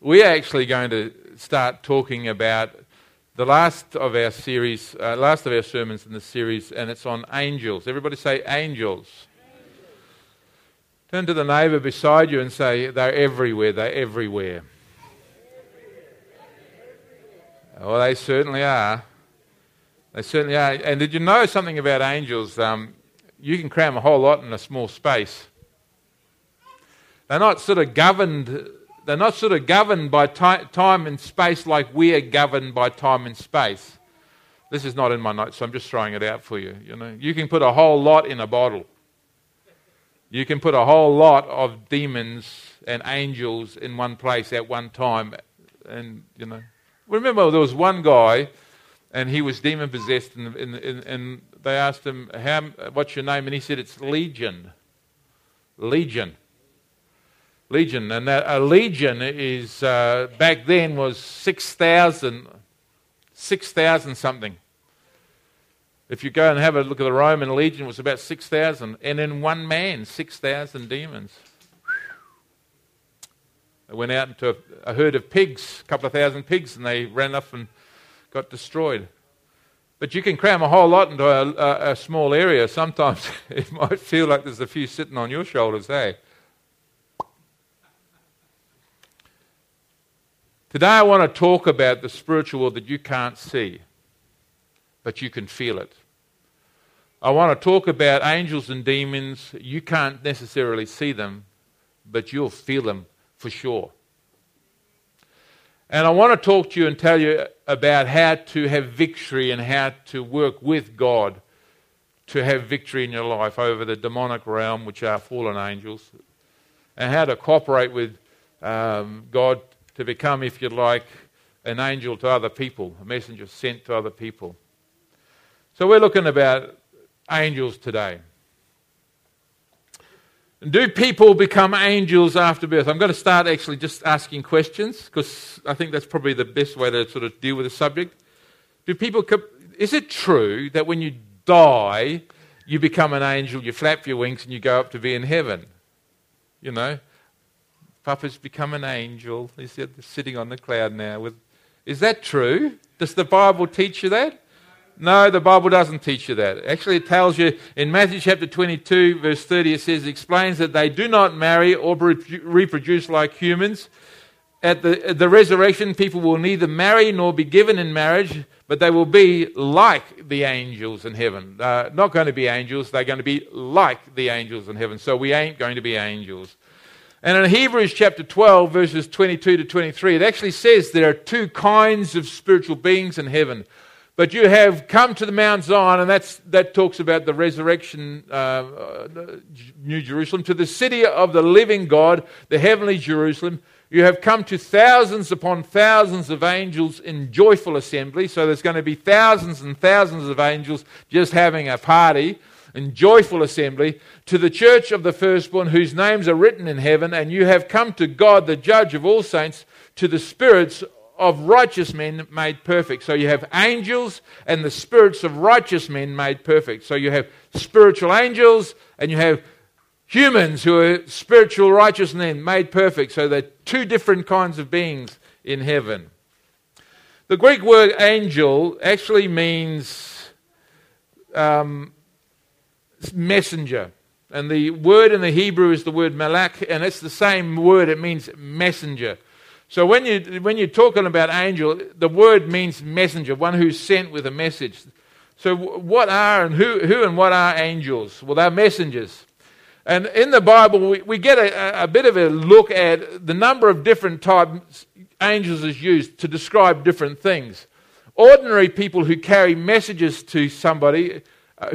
we're actually going to start talking about the last of our series, uh, last of our sermons in the series, and it's on angels. Everybody say angels. angels. Turn to the neighbour beside you and say, They're everywhere, they're everywhere. Well, they certainly are. They certainly are. And did you know something about angels? Um, you can cram a whole lot in a small space. They're not sort of governed they're not sort of governed by time and space like we are governed by time and space. This is not in my notes, so I'm just throwing it out for you. You know, you can put a whole lot in a bottle. You can put a whole lot of demons and angels in one place at one time, and you know. Remember, there was one guy, and he was demon possessed, and, and, and they asked him, How, "What's your name?" And he said, "It's Legion." Legion legion. And a legion is, uh, back then, was 6,000, 6,000 something. If you go and have a look at the Roman legion, it was about 6,000. And in one man, 6,000 demons. They went out into a, a herd of pigs, a couple of thousand pigs, and they ran off and got destroyed. But you can cram a whole lot into a, a, a, small area. Sometimes it might feel like there's a few sitting on your shoulders, hey? Today, I want to talk about the spiritual world that you can't see, but you can feel it. I want to talk about angels and demons. You can't necessarily see them, but you'll feel them for sure. And I want to talk to you and tell you about how to have victory and how to work with God to have victory in your life over the demonic realm, which are fallen angels, and how to cooperate with um, God to become, if you like, an angel to other people, a messenger sent to other people. So we're looking about angels today. Do people become angels after birth? I'm going to start actually just asking questions because I think that's probably the best way to sort of deal with the subject. Do people? Is it true that when you die, you become an angel, you flap your wings, and you go up to be in heaven? You know, Papa's become an angel. He's sitting on the cloud now. With, is that true? Does the Bible teach you that? No, the Bible doesn't teach you that. Actually, it tells you in Matthew chapter 22, verse 30, it says, explains that they do not marry or reproduce like humans. At the, at the resurrection, people will neither marry nor be given in marriage, but they will be like the angels in heaven. Uh, not going to be angels, they're going to be like the angels in heaven. So we ain't going to be angels. And in Hebrews chapter 12, verses 22 to 23, it actually says there are two kinds of spiritual beings in heaven. But you have come to the Mount Zion, and that's, that talks about the resurrection, uh, uh, New Jerusalem, to the city of the living God, the heavenly Jerusalem. You have come to thousands upon thousands of angels in joyful assembly. So there's going to be thousands and thousands of angels just having a party and joyful assembly to the church of the firstborn whose names are written in heaven, and you have come to God, the judge of all saints, to the spirits of righteous men made perfect. So you have angels and the spirits of righteous men made perfect. So you have spiritual angels and you have humans who are spiritual righteous men made perfect. So they're two different kinds of beings in heaven. The Greek word angel actually means um, messenger. And the word in the Hebrew is the word malak, and it's the same word, it means messenger. So when, you, when you're talking about angel, the word means messenger, one who's sent with a message. So what are and who, who and what are angels? Well, they're messengers. And in the Bible, we, we get a, a bit of a look at the number of different types angels is used to describe different things. Ordinary people who carry messages to somebody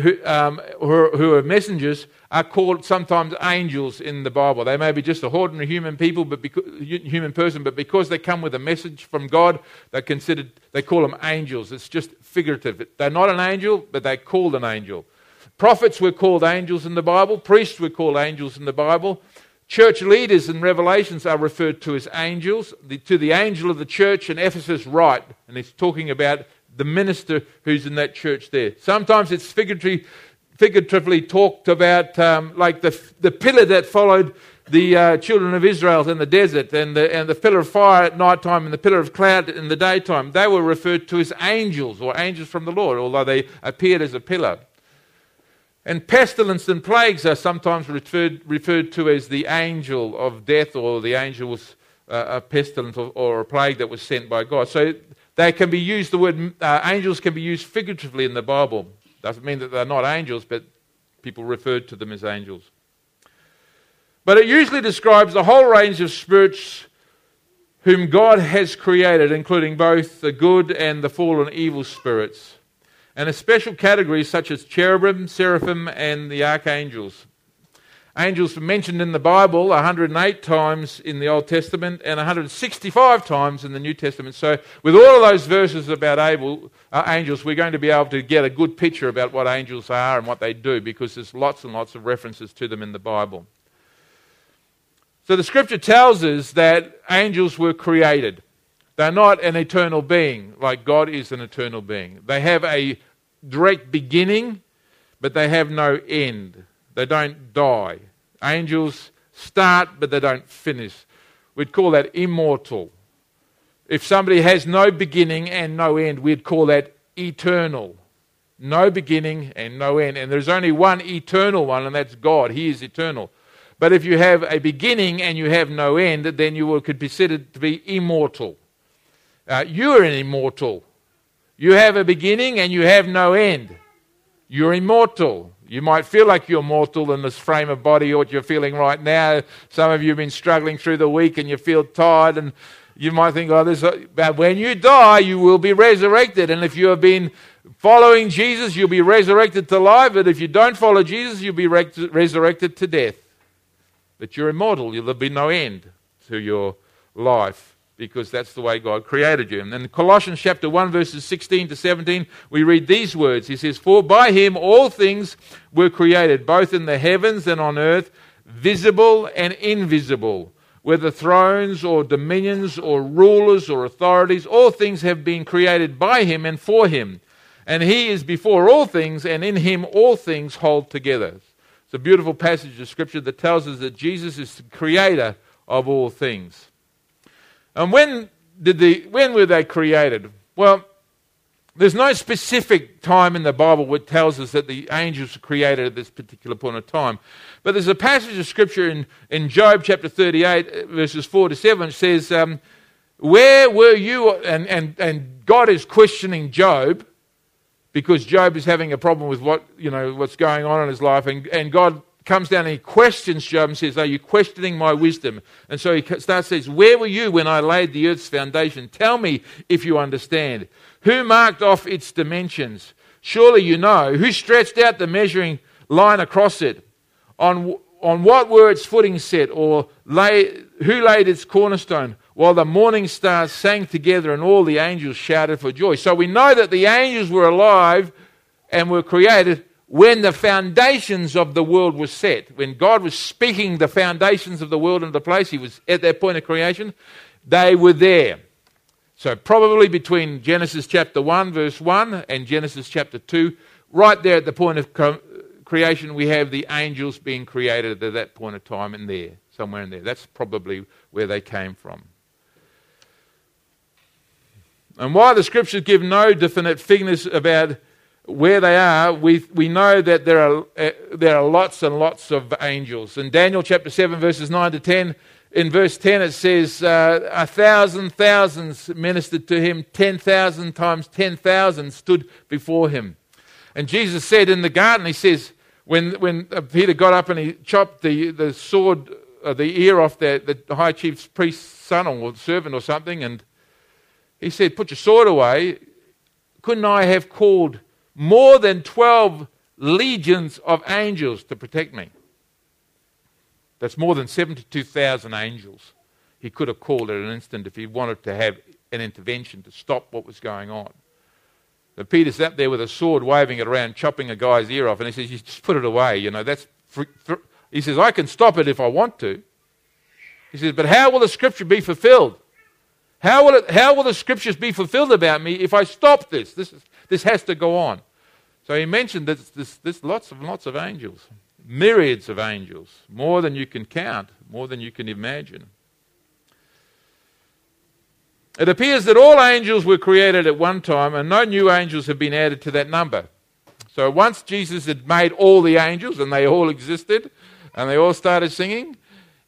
who, um, who, are, who, are, messengers are called sometimes angels in the Bible. They may be just a ordinary human people, but because, human person, but because they come with a message from God, they're considered. They call them angels. It's just figurative. They're not an angel, but they're called an angel. Prophets were called angels in the Bible. Priests were called angels in the Bible. Church leaders in Revelations are referred to as angels. The, to the angel of the church in Ephesus, write, and he's talking about the minister who's in that church there. Sometimes it's figuratively, figuratively talked about um, like the, the pillar that followed the uh, children of Israel in the desert and the, and the pillar of fire at night time and the pillar of cloud in the daytime, they were referred to as angels or angels from the Lord, although they appeared as a pillar. And pestilence and plagues are sometimes referred, referred to as the angel of death or the angels uh, a pestilence or, or, a plague that was sent by God. So they can be used, the word uh, angels can be used figuratively in the Bible. Doesn't mean that they're not angels, but people referred to them as angels. But it usually describes the whole range of spirits whom God has created, including both the good and the fallen evil spirits, and a special category such as cherubim, seraphim, and the archangels. Angels are mentioned in the Bible 108 times in the Old Testament and 165 times in the New Testament. So, with all of those verses about able, uh, angels, we're going to be able to get a good picture about what angels are and what they do because there's lots and lots of references to them in the Bible. So the scripture tells us that angels were created. They're not an eternal being like God is an eternal being. They have a direct beginning, but they have no end. They don't die. Angels start, but they don't finish. We'd call that immortal. If somebody has no beginning and no end, we'd call that eternal. No beginning and no end. And there's only one eternal one, and that's God. He is eternal. But if you have a beginning and you have no end, then you could be considered to be immortal. Uh, you are an immortal. You have a beginning and you have no end. You're immortal. You might feel like you're mortal in this frame of body, what you're feeling right now. Some of you have been struggling through the week and you feel tired, and you might think, oh, this. Uh, but when you die, you will be resurrected. And if you have been following Jesus, you'll be resurrected to life. But if you don't follow Jesus, you'll be resurrected to death But you're immortal. There'll be no end to your life because that's the way God created you. And in Colossians chapter 1, verses 16 to 17, we read these words. He says, For by him all things were created, both in the heavens and on earth, visible and invisible. Whether thrones or dominions or rulers or authorities, all things have been created by him and for him. And he is before all things, and in him all things hold together. It's a beautiful passage of Scripture that tells us that Jesus is the creator of all things. And when, did the, when were they created? Well, there's no specific time in the Bible which tells us that the angels were created at this particular point of time. But there's a passage of Scripture in, in Job chapter 38, verses 4 to 7, which says, um, Where were you? And, and, and God is questioning Job because Job is having a problem with what, you know, what's going on in his life. And, and God comes down and he questions Job and says, Are you questioning my wisdom? And so he starts says, Where were you when I laid the earth's foundation? Tell me if you understand. Who marked off its dimensions? Surely you know. Who stretched out the measuring line across it? On, on what were its footing set? Or lay, who laid its cornerstone? while the morning stars sang together and all the angels shouted for joy. So we know that the angels were alive and were created when the foundations of the world were set. When God was speaking the foundations of the world into place, He was at that point of creation, they were there. So, probably between Genesis chapter 1, verse 1, and Genesis chapter 2, right there at the point of creation, we have the angels being created at that point of time in there, somewhere in there. That's probably where they came from. And while the scriptures give no definite figures about where they are, we, we know that there are, uh, there are lots and lots of angels. In Daniel chapter 7, verses 9 to 10, in verse 10 it says, uh, A thousand thousands ministered to him, 10,000 times 10,000 stood before him. And Jesus said in the garden, He says, when, when uh, Peter got up and he chopped the, the sword, uh, the ear off the, the high chief's priest's son or servant or something, and he said, Put your sword away. Couldn't I have called more than 12 legions of angels to protect me? That's more than 72,000 angels he could have called at an instant if he wanted to have an intervention to stop what was going on. But Peter sat there with a sword, waving it around, chopping a guy's ear off, and he says, "You just put it away. You know that's." he says, "I can stop it if I want to." He says, "But how will the scripture be fulfilled?" How will, it, how will the scriptures be fulfilled about me if I stop this? This, is, this has to go on. So he mentioned that there's, there's lots and lots of angels. myriads of angels, more than you can count, more than you can imagine. It appears that all angels were created at one time and no new angels have been added to that number. So once Jesus had made all the angels and they all existed and they all started singing,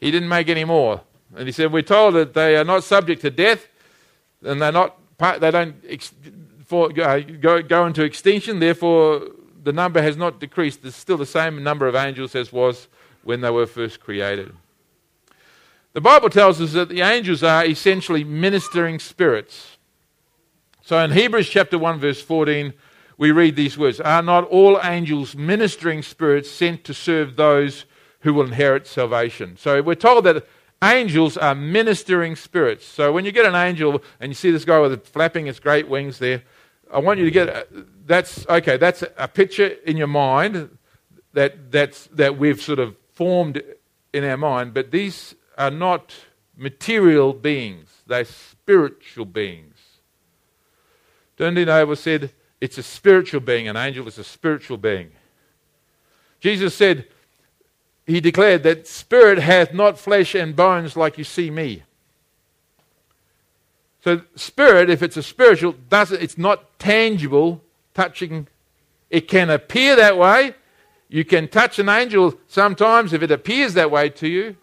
he didn't make any more. And he said, We're told that they are not subject to death and they're not, they don't for, uh, go, go into extinction, therefore the number has not decreased. There's still the same number of angels as was when they were first created. The Bible tells us that the angels are essentially ministering spirits. So in Hebrews chapter 1 verse 14 we read these words, are not all angels ministering spirits sent to serve those who will inherit salvation? So we're told that angels are ministering spirits. So when you get an angel and you see this guy with flapping his great wings there, I want you to get that's okay, that's a picture in your mind that that's that we've sort of formed in our mind, but these are not material beings, they're spiritual beings. Dundee Noble said, It's a spiritual being, an angel is a spiritual being. Jesus said, He declared that spirit hath not flesh and bones like you see me. So, spirit, if it's a spiritual, does it's not tangible, touching. It can appear that way. You can touch an angel sometimes if it appears that way to you,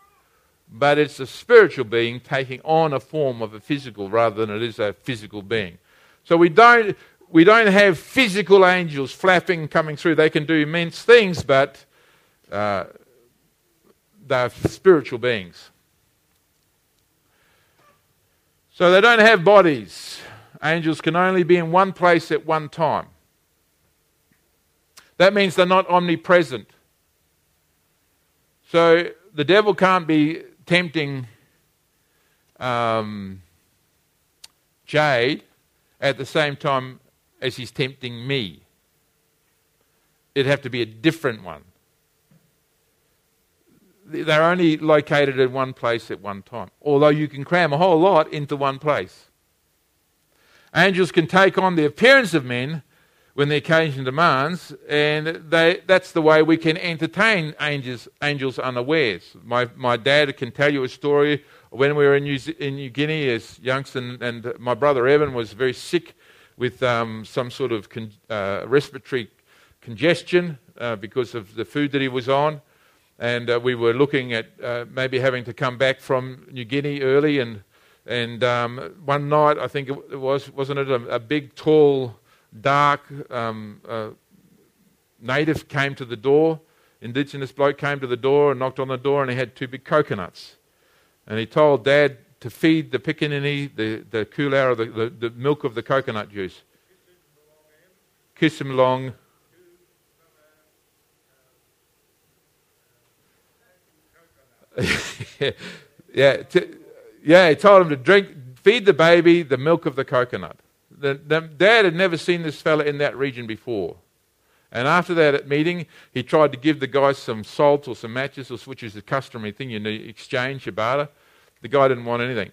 but it's a spiritual being taking on a form of a physical rather than it is a physical being. So we don't, we don't have physical angels flapping coming through. They can do immense things, but uh, they're spiritual beings. So they don't have bodies. Angels can only be in one place at one time. That means they're not omnipresent. So the devil can't be tempting um, Jade at the same time as he's tempting me. It'd have to be a different one. They're only located in one place at one time, although you can cram a whole lot into one place. Angels can take on the appearance of men when the occasion demands, and they, that's the way we can entertain angels, angels unawares. My, my dad can tell you a story when we were in New, in New Guinea as youngsters, and, and, my brother Evan was very sick with um, some sort of con, uh, respiratory congestion uh, because of the food that he was on. And uh, we were looking at uh, maybe having to come back from New Guinea early. And, and um, one night, I think it was, wasn't it, a, a big, tall dark um, uh, native came to the door, indigenous bloke came to the door and knocked on the door, and he had two big coconuts. And he told Dad to feed the pickaninny the, the the, the, the milk of the coconut juice. Kiss him long. yeah, to, yeah, he told him to drink, feed the baby the milk of the coconut the, the dad had never seen this fella in that region before. And after that meeting, he tried to give the guy some salt or some matches, which is the customary thing you need, exchange, your barter. The guy didn't want anything,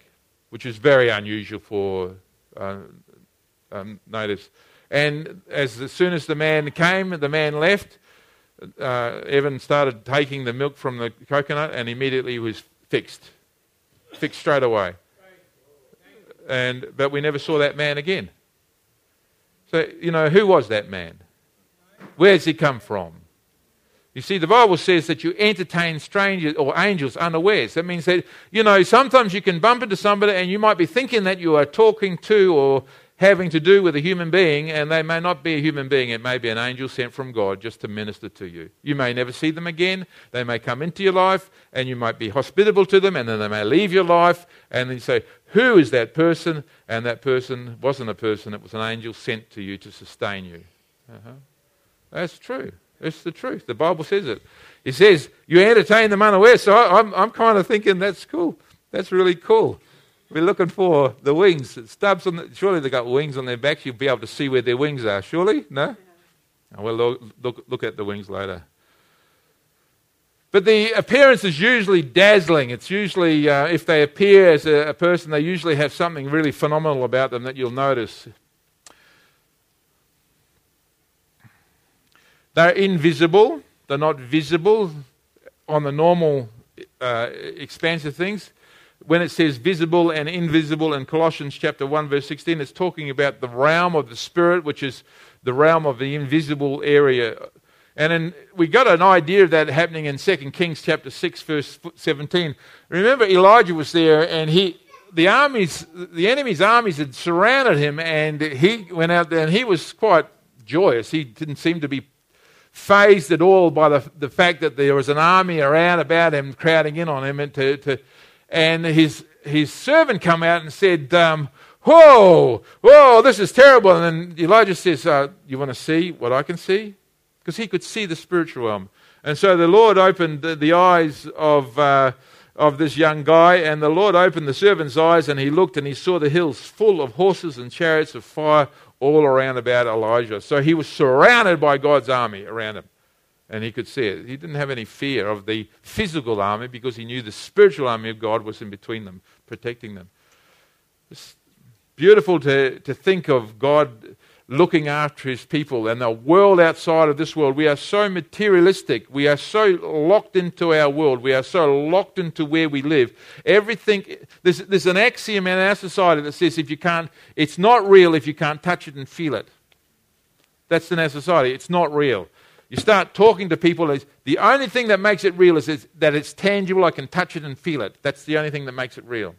which is very unusual for uh, um, natives. And as, as soon as the man came, the man left, uh, Evan started taking the milk from the coconut and immediately was fixed. Fixed straight away. And, but we never saw that man again. So, you know, who was that man? Where's he come from? You see, the Bible says that you entertain strangers or angels unawares. That means that, you know, sometimes you can bump into somebody and you might be thinking that you are talking to or having to do with a human being, and they may not be a human being. It may be an angel sent from God just to minister to you. You may never see them again. They may come into your life, and you might be hospitable to them, and then they may leave your life, and then you say, Who is that person? And that person wasn't a person, it was an angel sent to you to sustain you. Uh-huh. That's true. It's the truth. The Bible says it. It says, You entertain them unaware. So I, I'm, I'm kind of thinking that's cool. That's really cool. We're looking for the wings. Stubs on the, surely they've got wings on their backs. You'll be able to see where their wings are. Surely? No? Yeah. We'll look, look, look at the wings later. But the appearance is usually dazzling. It's usually, uh, if they appear as a, a, person, they usually have something really phenomenal about them that you'll notice. They're invisible. they're not visible on the normal uh, expanse of things. When it says visible and invisible in Colossians chapter 1, verse 16, it's talking about the realm of the Spirit, which is the realm of the invisible area. And then we got an idea of that happening in 2 Kings chapter 6, verse 17. Remember, Elijah was there, and he, the armies, the enemy's armies had surrounded him, and he went out there, and he was quite joyous. He didn't seem to be phased at all by the, the fact that there was an army around about him, crowding in on him, and to, to and his his servant come out and said, um, "Whoa, whoa, this is terrible." And then Elijah says, uh, "You want to see what I can see?" Because he could see the spiritual realm. And so the Lord opened the, the eyes of. Uh, of this young guy, and the Lord opened the servant's eyes, and he looked and he saw the hills full of horses and chariots of fire all around about Elijah. So he was surrounded by God's army around him. And he could see it. He didn't have any fear of the physical army because he knew the spiritual army of God was in between them, protecting them. It's beautiful to, to think of God looking after his people and the world outside of this world. We are so materialistic. We are so locked into our world. We are so locked into where we live. Everything, there's, there's an axiom in our society that says if you can't, it's not real if you can't touch it and feel it. That's in our society. It's not real. You start talking to people, the only thing that makes it real is that it's tangible, I can touch it and feel it. That's the only thing that makes it real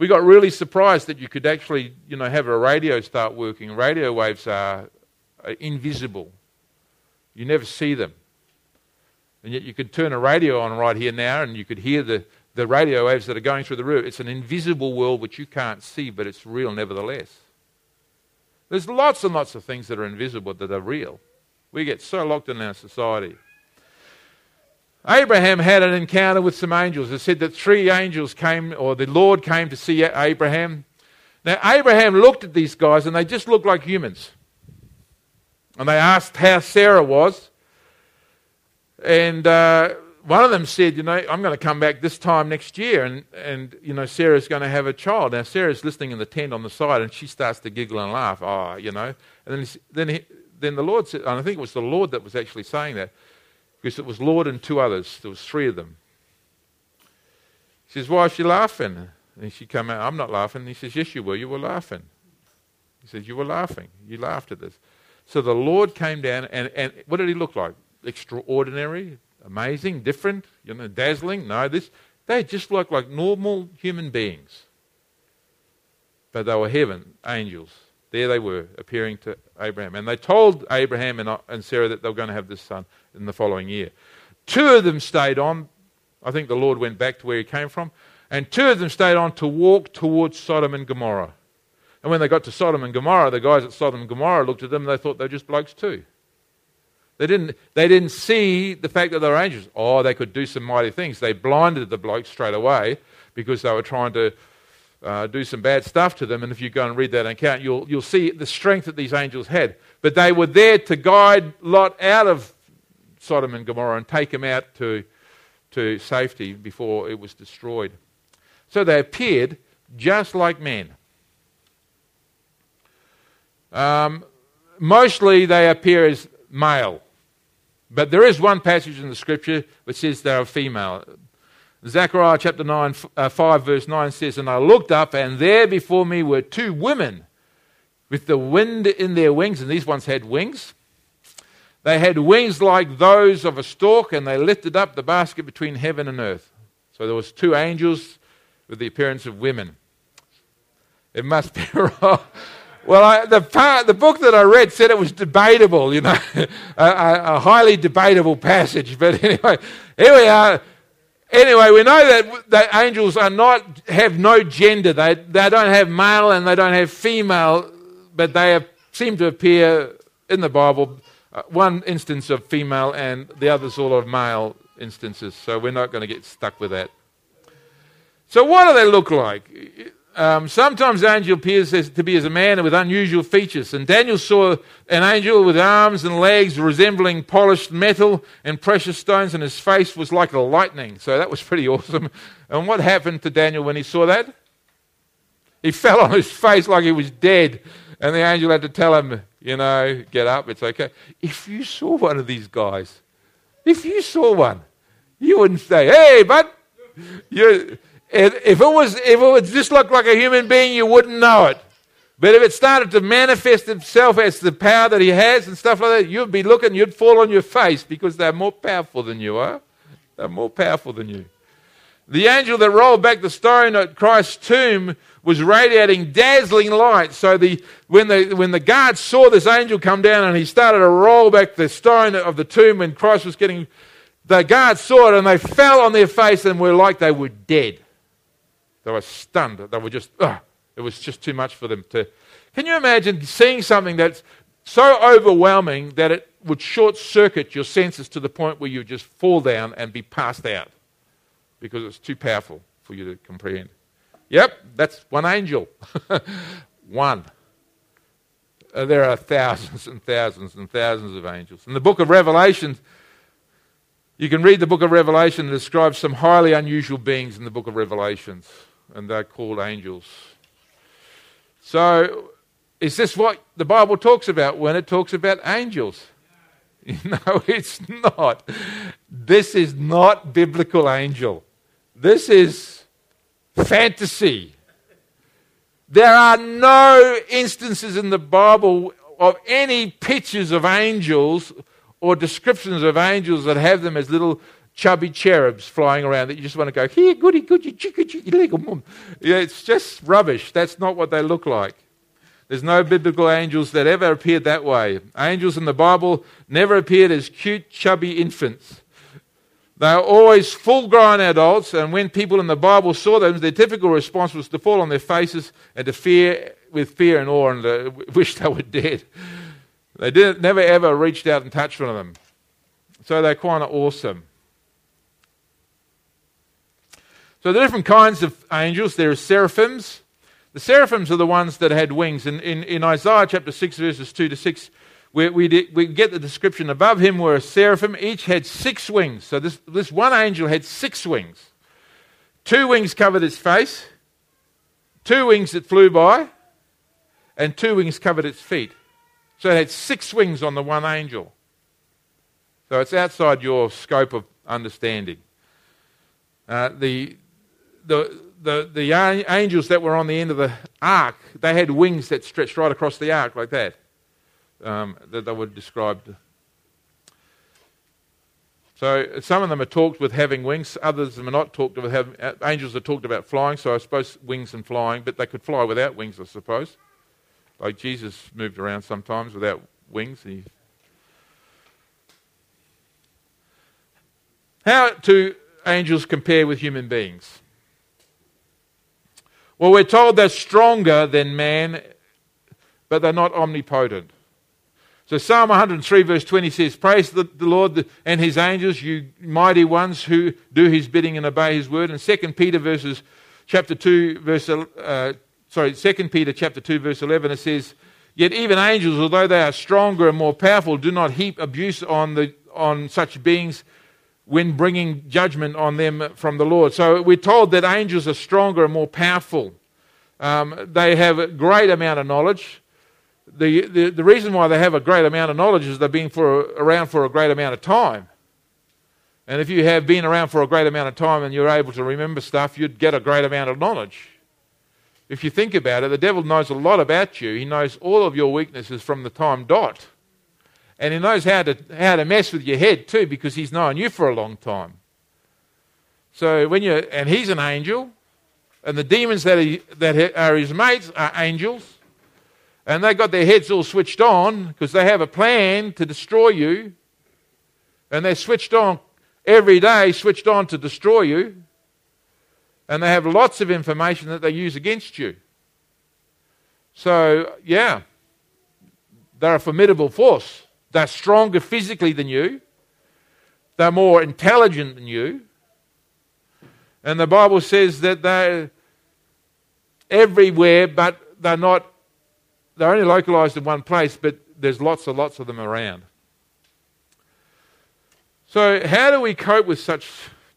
we got really surprised that you could actually, you know, have a radio start working. Radio waves are, are invisible. You never see them. And yet you could turn a radio on right here now and you could hear the, the radio waves that are going through the roof. It's an invisible world which you can't see, but it's real nevertheless. There's lots and lots of things that are invisible that are real. We get so locked in our society. Abraham had an encounter with some angels. It said that three angels came, or the Lord came to see Abraham. Now, Abraham looked at these guys and they just looked like humans. And they asked how Sarah was. And uh, one of them said, You know, I'm going to come back this time next year, and, and you know, Sarah's going to have a child. Now, Sarah's listening in the tent on the side, and she starts to giggle and laugh. Oh, you know. And then, then, he, then the Lord said, and I think it was the Lord that was actually saying that because it was Lord and two others. There was three of them. He says, Why is she laughing? And she come out, I'm not laughing. And he says, Yes, you were. You were laughing. He says, You were laughing. You laughed at this. So the Lord came down, and, and what did he look like? Extraordinary, amazing, different, you know, dazzling? No, this they just looked like normal human beings. But they were heaven, angels. There they were, appearing to Abraham. And they told Abraham and, uh, and Sarah that they were going to have this son in the following year. Two of them stayed on. I think the Lord went back to where he came from. And two of them stayed on to walk towards Sodom and Gomorrah. And when they got to Sodom and Gomorrah, the guys at Sodom and Gomorrah looked at them and they thought they were just blokes too. They didn't, they didn't see the fact that they were angels. Oh, they could do some mighty things. They blinded the blokes straight away because they were trying to uh, do some bad stuff to them. And if you go and read that account, you'll, you'll see the strength that these angels had. But they were there to guide Lot out of Sodom and Gomorrah and take him out to, to safety before it was destroyed. So they appeared just like men. Um, mostly they appear as male. But there is one passage in the scripture which says they are female. Zechariah chapter 9, uh, 5, verse 9 says, And I looked up, and there before me were two women with the wind in their wings, and these ones had wings. They had wings like those of a stork, and they lifted up the basket between heaven and earth. So there was two angels with the appearance of women. It must be wrong. Well, I, the, part, the book that I read said it was debatable, you know, a, a, highly debatable passage. But anyway, here we are. Anyway, we know that, that angels are not have no gender. They, they don't have male and they don't have female, but they have, seem to appear in the Bible uh, one instance of female and the others all of male instances. So we're not going to get stuck with that. So what do they look like? Um, sometimes the angel appears to be as a man with unusual features. And Daniel saw an angel with arms and legs resembling polished metal and precious stones, and his face was like a lightning. So that was pretty awesome. And what happened to Daniel when he saw that? He fell on his face like he was dead. And the angel had to tell him, you know, get up, it's okay. If you saw one of these guys, if you saw one, you wouldn't say, hey, but you, if, it was, if it was just looked like a human being, you wouldn't know it. But if it started to manifest itself as the power that he has and stuff like that, you'd be looking, you'd fall on your face because they're more powerful than you are. They're more powerful than you. The angel that rolled back the stone at Christ's tomb was radiating dazzling light. So the, when, the, when the guards saw this angel come down and he started to roll back the stone of the tomb when Christ was getting, the guards saw it and they fell on their face and were like they were dead. They were stunned. They were just, ugh, it was just too much for them to. Can you imagine seeing something that's so overwhelming that it would short circuit your senses to the point where you just fall down and be passed out? because it's too powerful for you to comprehend. Yep, that's one angel. one. Uh, there are thousands and thousands and thousands of angels. In the book of Revelation, you can read the book of Revelation and describes some highly unusual beings in the book of Revelations, and they're called angels. So, is this what the Bible talks about when it talks about angels? No, it's not. This is not biblical angel. This is fantasy. There are no instances in the Bible of any pictures of angels or descriptions of angels that have them as little chubby cherubs flying around that you just want to go, here, goody, goody, chicky, chicky, leg, mum. Yeah, it's just rubbish. That's not what they look like. There's no biblical angels that ever appeared that way. Angels in the Bible never appeared as cute, chubby infants. They are always full grown adults, and when people in the Bible saw them, their typical response was to fall on their faces and to fear with fear and awe and to uh, wish they were dead. They didn't, never ever reached out and touched one of them. So they're kind of awesome. So the different kinds of angels, there are seraphims. The seraphims are the ones that had wings. In, in, in Isaiah chapter 6, verses 2 to 6, we, we, did, we get the description above him were a seraphim. Each had six wings. So this, this one angel had six wings. Two wings covered its face, two wings that flew by, and two wings covered its feet. So it had six wings on the one angel. So it's outside your scope of understanding. Uh, the, the, the, the angels that were on the end of the ark, they had wings that stretched right across the ark like that um, that they were described. So some of them are talked with having wings, others are not talked with having. Uh, angels are talked about flying, so I suppose wings and flying, but they could fly without wings, I suppose. Like Jesus moved around sometimes without wings. He... How do angels compare with human beings? Well, we're told they're stronger than man, but they're not omnipotent. So Psalm 103 verse 20 says, Praise the, Lord and his angels, you mighty ones who do his bidding and obey his word. And 2 Peter verses chapter 2 verse, uh, sorry, 2 Peter chapter 2 verse 11, it says, Yet even angels, although they are stronger and more powerful, do not heap abuse on, the, on such beings when bringing judgment on them from the Lord. So we're told that angels are stronger and more powerful. Um, they have a great amount of knowledge the, the, the reason why they have a great amount of knowledge is they've been for, around for a great amount of time. And if you have been around for a great amount of time and you're able to remember stuff, you'd get a great amount of knowledge. If you think about it, the devil knows a lot about you. He knows all of your weaknesses from the time dot. And he knows how to, how to mess with your head too because he's known you for a long time. So when you and he's an angel, and the demons that, he, that are his mates are angels. And they've got their heads all switched on because they have a plan to destroy you. And they're switched on every day, switched on to destroy you. And they have lots of information that they use against you. So, yeah, they're a formidable force. They're stronger physically than you, they're more intelligent than you. And the Bible says that they're everywhere, but they're not they're only localized in one place, but there's lots and lots of them around. So, how do we cope with such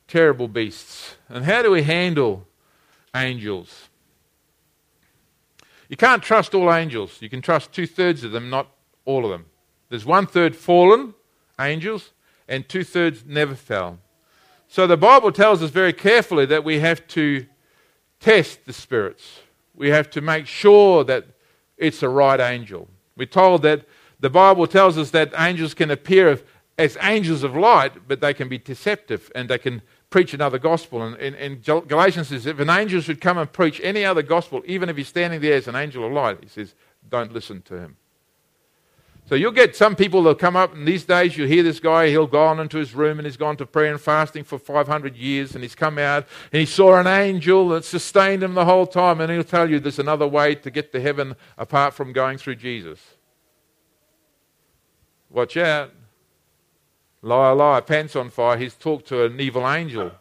terrible beasts? And how do we handle angels? You can't trust all angels. You can trust two thirds of them, not all of them. There's one third fallen angels, and two thirds never fell. So the Bible tells us very carefully that we have to test the spirits. We have to make sure that it's the right angel. We're told that the Bible tells us that angels can appear as angels of light, but they can be deceptive and they can preach another gospel. And in, Galatians says, if an angel should come and preach any other gospel, even if he's standing there as an angel of light, he says, don't listen to him. So you'll get some people that'll come up, and these days you hear this guy, he'll go on into his room and he's gone to prayer and fasting for 500 years, and he's come out and he saw an angel that sustained him the whole time, and he'll tell you there's another way to get to heaven apart from going through Jesus. Watch out. Liar, liar, pants on fire. He's talked to an evil angel.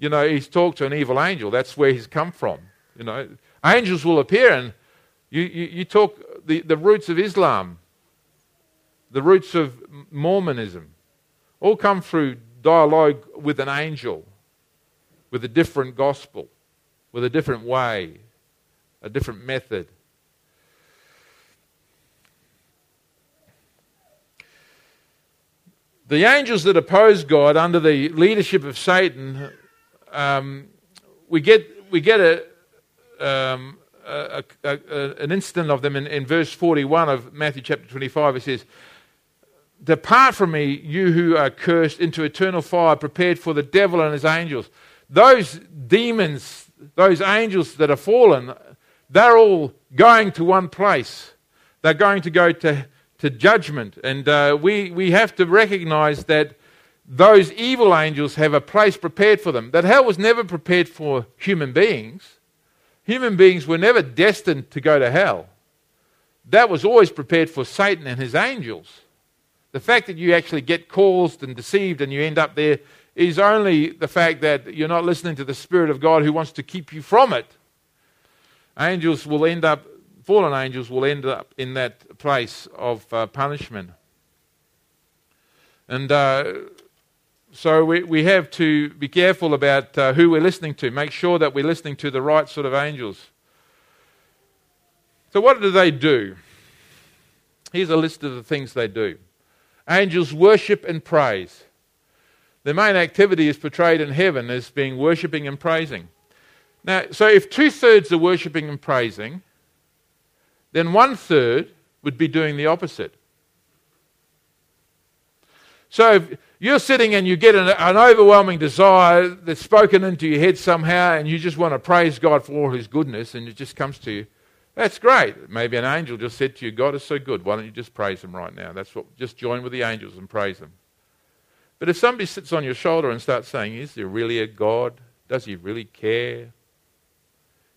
You know, he's talked to an evil angel. That's where he's come from. You know, angels will appear, and you, you, you talk the, the roots of Islam the roots of Mormonism, all come through dialogue with an angel, with a different gospel, with a different way, a different method. The angels that oppose God under the leadership of Satan, um, we get, we get a, um, a, a, an instant of them in, in verse 41 of Matthew chapter 25. It says, Depart from me, you who are cursed, into eternal fire prepared for the devil and his angels. Those demons, those angels that are fallen, they're all going to one place. They're going to go to, to judgment. And uh, we, we have to recognize that those evil angels have a place prepared for them. That hell was never prepared for human beings. Human beings were never destined to go to hell. That was always prepared for Satan and his angels. The fact that you actually get caused and deceived and you end up there is only the fact that you're not listening to the Spirit of God who wants to keep you from it. Angels will end up, fallen angels will end up in that place of uh, punishment. And uh, so we, we have to be careful about uh, who we're listening to, make sure that we're listening to the right sort of angels. So, what do they do? Here's a list of the things they do. Angels worship and praise. The main activity is portrayed in heaven as being worshipping and praising. Now, so if two thirds are worshipping and praising, then one third would be doing the opposite. So if you're sitting and you get an, an, overwhelming desire that's spoken into your head somehow, and you just want to praise God for all His goodness, and it just comes to you, that's great. Maybe an angel just said to you, God is so good. Why don't you just praise him right now? That's what just join with the angels and praise him. But if somebody sits on your shoulder and starts saying, Is there really a God? Does he really care?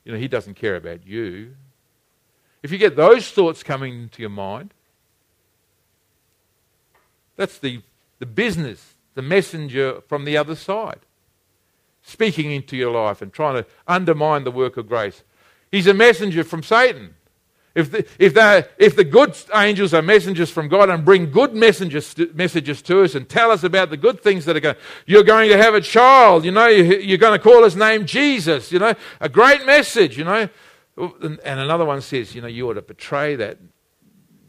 You know, he doesn't care about you. If you get those thoughts coming into your mind, that's the, the business, the messenger from the other side, speaking into your life and trying to undermine the work of grace. He's a messenger from Satan. If the, if, if the good angels are messengers from God and bring good messages to, messages to us and tell us about the good things that are going, you're going to have a child, you know, you're going to call his name Jesus, you know, a great message, you know. And, and another one says, you know, you ought to betray that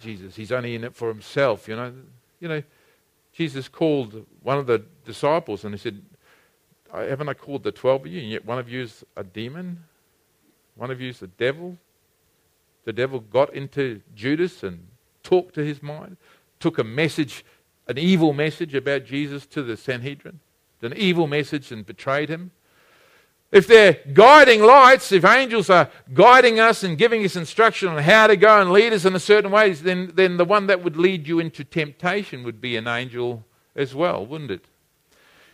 Jesus. He's only in it for himself, you know. You know, Jesus called one of the disciples and he said, Haven't I called the twelve of you, and yet one of you is a demon? One of you is the devil. The devil got into Judas and talked to his mind, took a message, an evil message about Jesus to the Sanhedrin, an evil message and betrayed him. If they're guiding lights, if angels are guiding us and giving us instruction on how to go and lead us in a certain way, then, then the one that would lead you into temptation would be an angel as well, wouldn't it?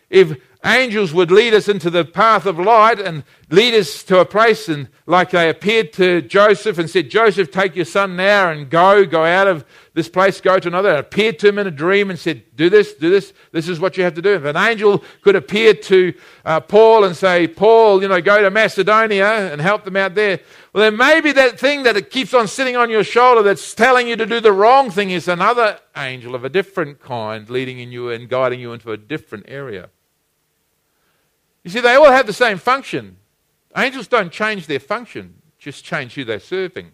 If angels would lead us into the path of light and lead us to a place and like they appeared to Joseph and said, Joseph, take your son now and go, go out of this place, go to another. And appeared to him in a dream and said, do this, do this, this is what you have to do. If an angel could appear to uh, Paul and say, Paul, you know, go to Macedonia and help them out there, well then maybe that thing that it keeps on sitting on your shoulder that's telling you to do the wrong thing is another angel of a different kind leading in you and guiding you into a different area. You see, they all have the same function. Angels don't change their function. just change who they're serving.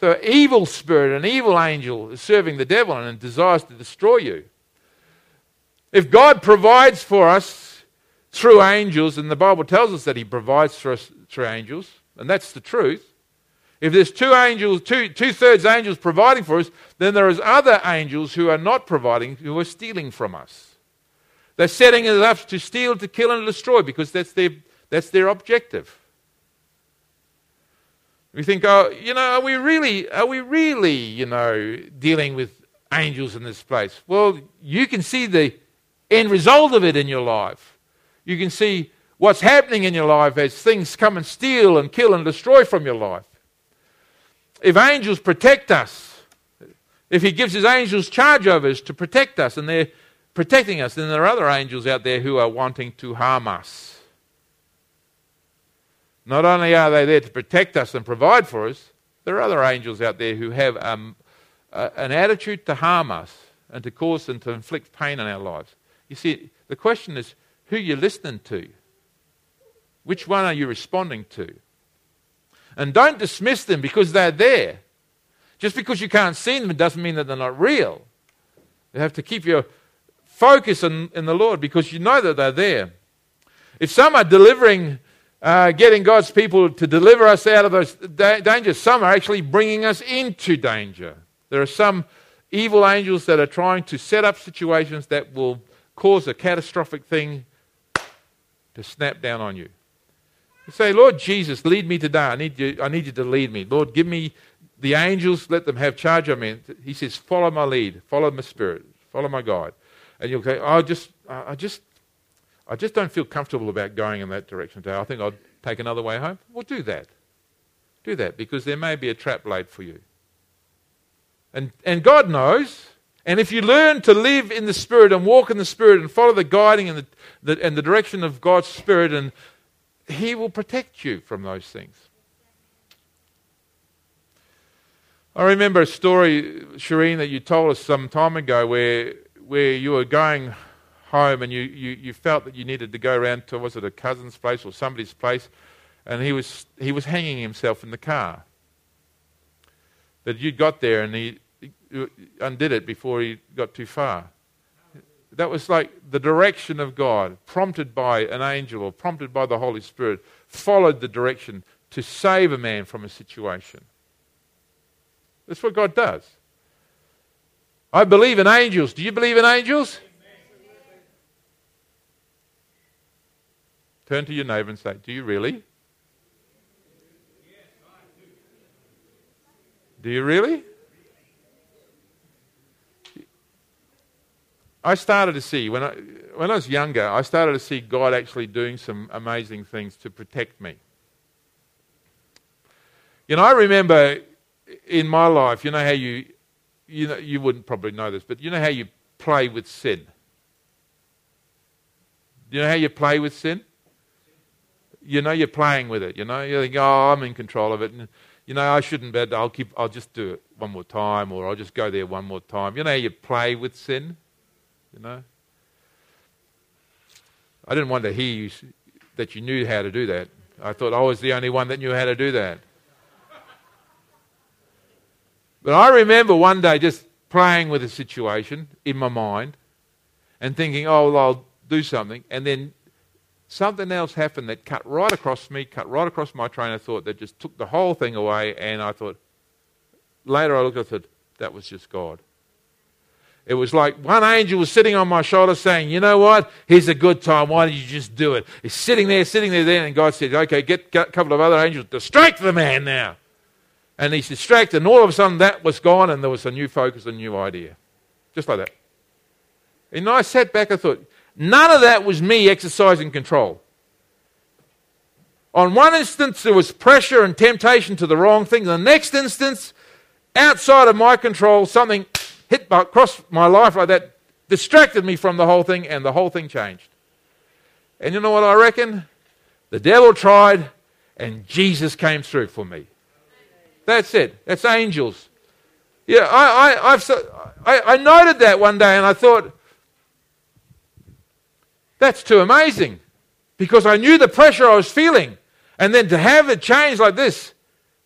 So, an evil spirit, an evil angel is serving the devil and desires to destroy you. If God provides for us through angels, and the Bible tells us that He provides for us through angels, and that's the truth. If there's two angels, two two thirds angels providing for us, then there is other angels who are not providing, who are stealing from us. They're setting us up to steal, to kill, and destroy because that's their that's their objective. We think, oh, you know, are we really, are we really, you know, dealing with angels in this place? Well, you can see the end result of it in your life. You can see what's happening in your life as things come and steal and kill and destroy from your life. If angels protect us, if He gives His angels charge over us to protect us and they're protecting us, then there are other angels out there who are wanting to harm us. Not only are they there to protect us and provide for us, there are other angels out there who have um, uh, an attitude to harm us and to cause and to inflict pain in our lives. You see, the question is who you're listening to. Which one are you responding to? And don't dismiss them because they're there. Just because you can't see them doesn't mean that they're not real. You have to keep your focus in, in the Lord because you know that they're there. If some are delivering uh, getting God's people to deliver us out of those da- dangers. Some are actually bringing us into danger. There are some evil angels that are trying to set up situations that will cause a catastrophic thing to snap down on you. You say, Lord Jesus, lead me today. I need you, I need you to lead me. Lord, give me the angels, let them have charge of me. He says, follow my lead, follow my spirit, follow my guide. And you'll say, oh, just, I just I just don't feel comfortable about going in that direction today. I think I'll take another way home. Well, do that. Do that because there may be a trap laid for you. And, and God knows. And if you learn to live in the Spirit and walk in the Spirit and follow the guiding and the, the, and the direction of God's Spirit, and He will protect you from those things. I remember a story, Shireen, that you told us some time ago where, where you were going home and you, you, you felt that you needed to go around to, was it a cousin's place or somebody's place, and he was, he was hanging himself in the car. That you got there and he, he undid it before he got too far. That was like the direction of God, prompted by an angel or prompted by the Holy Spirit, followed the direction to save a man from a situation. That's what God does. I believe in angels. Do you believe in angels? Turn to your neighbor and say, Do you really? Do you really? I started to see, when I, when I was younger, I started to see God actually doing some amazing things to protect me. You know, I remember in my life, you know how you, you, know, you wouldn't probably know this, but you know how you play with sin? You know how you play with sin? you know you're playing with it. You know, you think, oh, I'm in control of it. And, you know, I shouldn't, but I'll keep. I'll just do it one more time, or I'll just go there one more time. You know, you play with sin. You know. I didn't want to hear you that you knew how to do that. I thought I was the only one that knew how to do that. But I remember one day just playing with a situation in my mind and thinking, oh, well, I'll do something. And then something else happened that cut right across me, cut right across my train of thought that just took the whole thing away. And I thought, later I looked at it, that was just God. It was like one angel was sitting on my shoulder saying, You know what? Here's a good time. Why don't you just do it? He's sitting there, sitting there, then, and God said, Okay, get a couple of other angels, distract the man now. And he's distracted, and all of a sudden that was gone, and there was a new focus, a new idea. Just like that. And I sat back and thought, None of that was me exercising control. On one instance, there was pressure and temptation to the wrong thing. The next instance, outside of my control, something hit across my life like that, distracted me from the whole thing, and the whole thing changed. And you know what I reckon? The devil tried, and Jesus came through for me. That's it. That's angels. Yeah, I, I, I've, I, I noted that one day, and I thought, that's too amazing because I knew the pressure I was feeling. And then to have it change like this,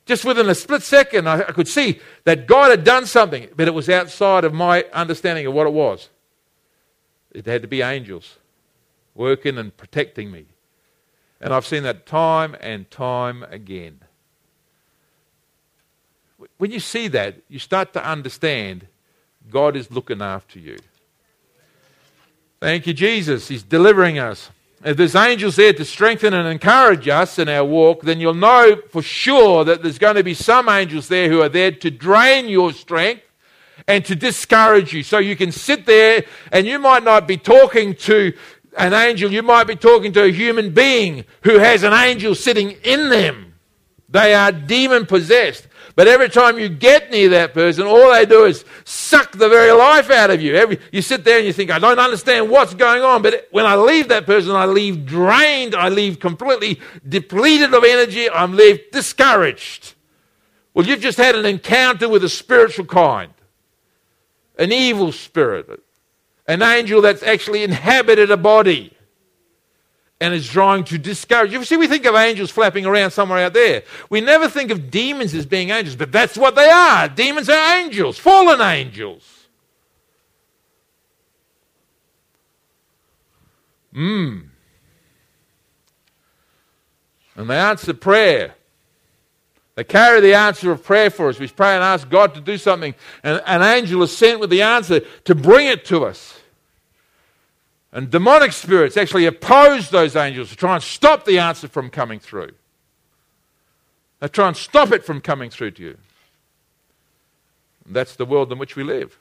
just within a split second, I, I could see that God had done something, but it was outside of my understanding of what it was. It had to be angels working and protecting me. And I've seen that time and time again. When you see that, you start to understand God is looking after you. Thank you, Jesus. He's delivering us. If there's angels there to strengthen and encourage us in our walk, then you'll know for sure that there's going to be some angels there who are there to drain your strength and to discourage you. So you can sit there and you might not be talking to an angel, you might be talking to a human being who has an angel sitting in them. They are demon possessed. But every time you get near that person, all they do is suck the very life out of you. Every, you sit there and you think, I don't understand what's going on. But when I leave that person, I leave drained. I leave completely depleted of energy. I'm left discouraged. Well, you've just had an encounter with a spiritual kind, an evil spirit, an angel that's actually inhabited a body and is trying to discourage. You see, we think of angels flapping around somewhere out there. We never think of demons as being angels, but that's what they are. Demons are angels, fallen angels. Mmm. And they answer prayer. They carry the answer of prayer for us. We pray and ask God to do something, and an angel is sent with the answer to bring it to us. And demonic spirits actually oppose those angels to try and stop the answer from coming through. They try and stop it from coming through to you. And that's the world in which we live.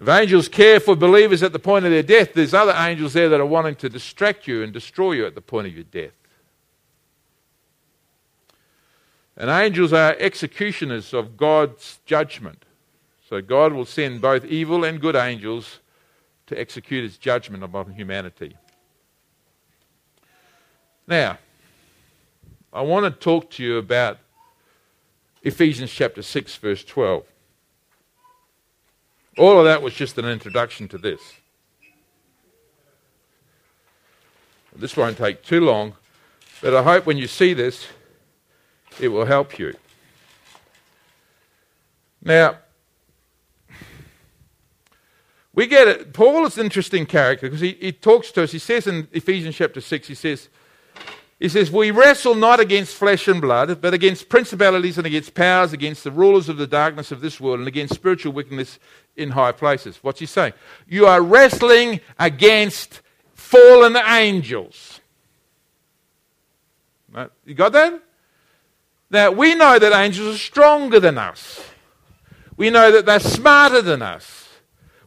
If angels care for believers at the point of their death, there's other angels there that are wanting to distract you and destroy you at the point of your death. And angels are executioners of God's judgment. So God will send both evil and good angels to execute his judgment upon humanity. Now, I want to talk to you about Ephesians chapter 6, verse 12. All of that was just an introduction to this. This won't take too long, but I hope when you see this, it will help you. Now, we get it. Paul is an interesting character because he, he talks to us. He says in Ephesians chapter 6, he says, he says, We wrestle not against flesh and blood, but against principalities and against powers, against the rulers of the darkness of this world, and against spiritual wickedness in high places. What's he saying? You are wrestling against fallen angels. You got that? Now, we know that angels are stronger than us. We know that they're smarter than us.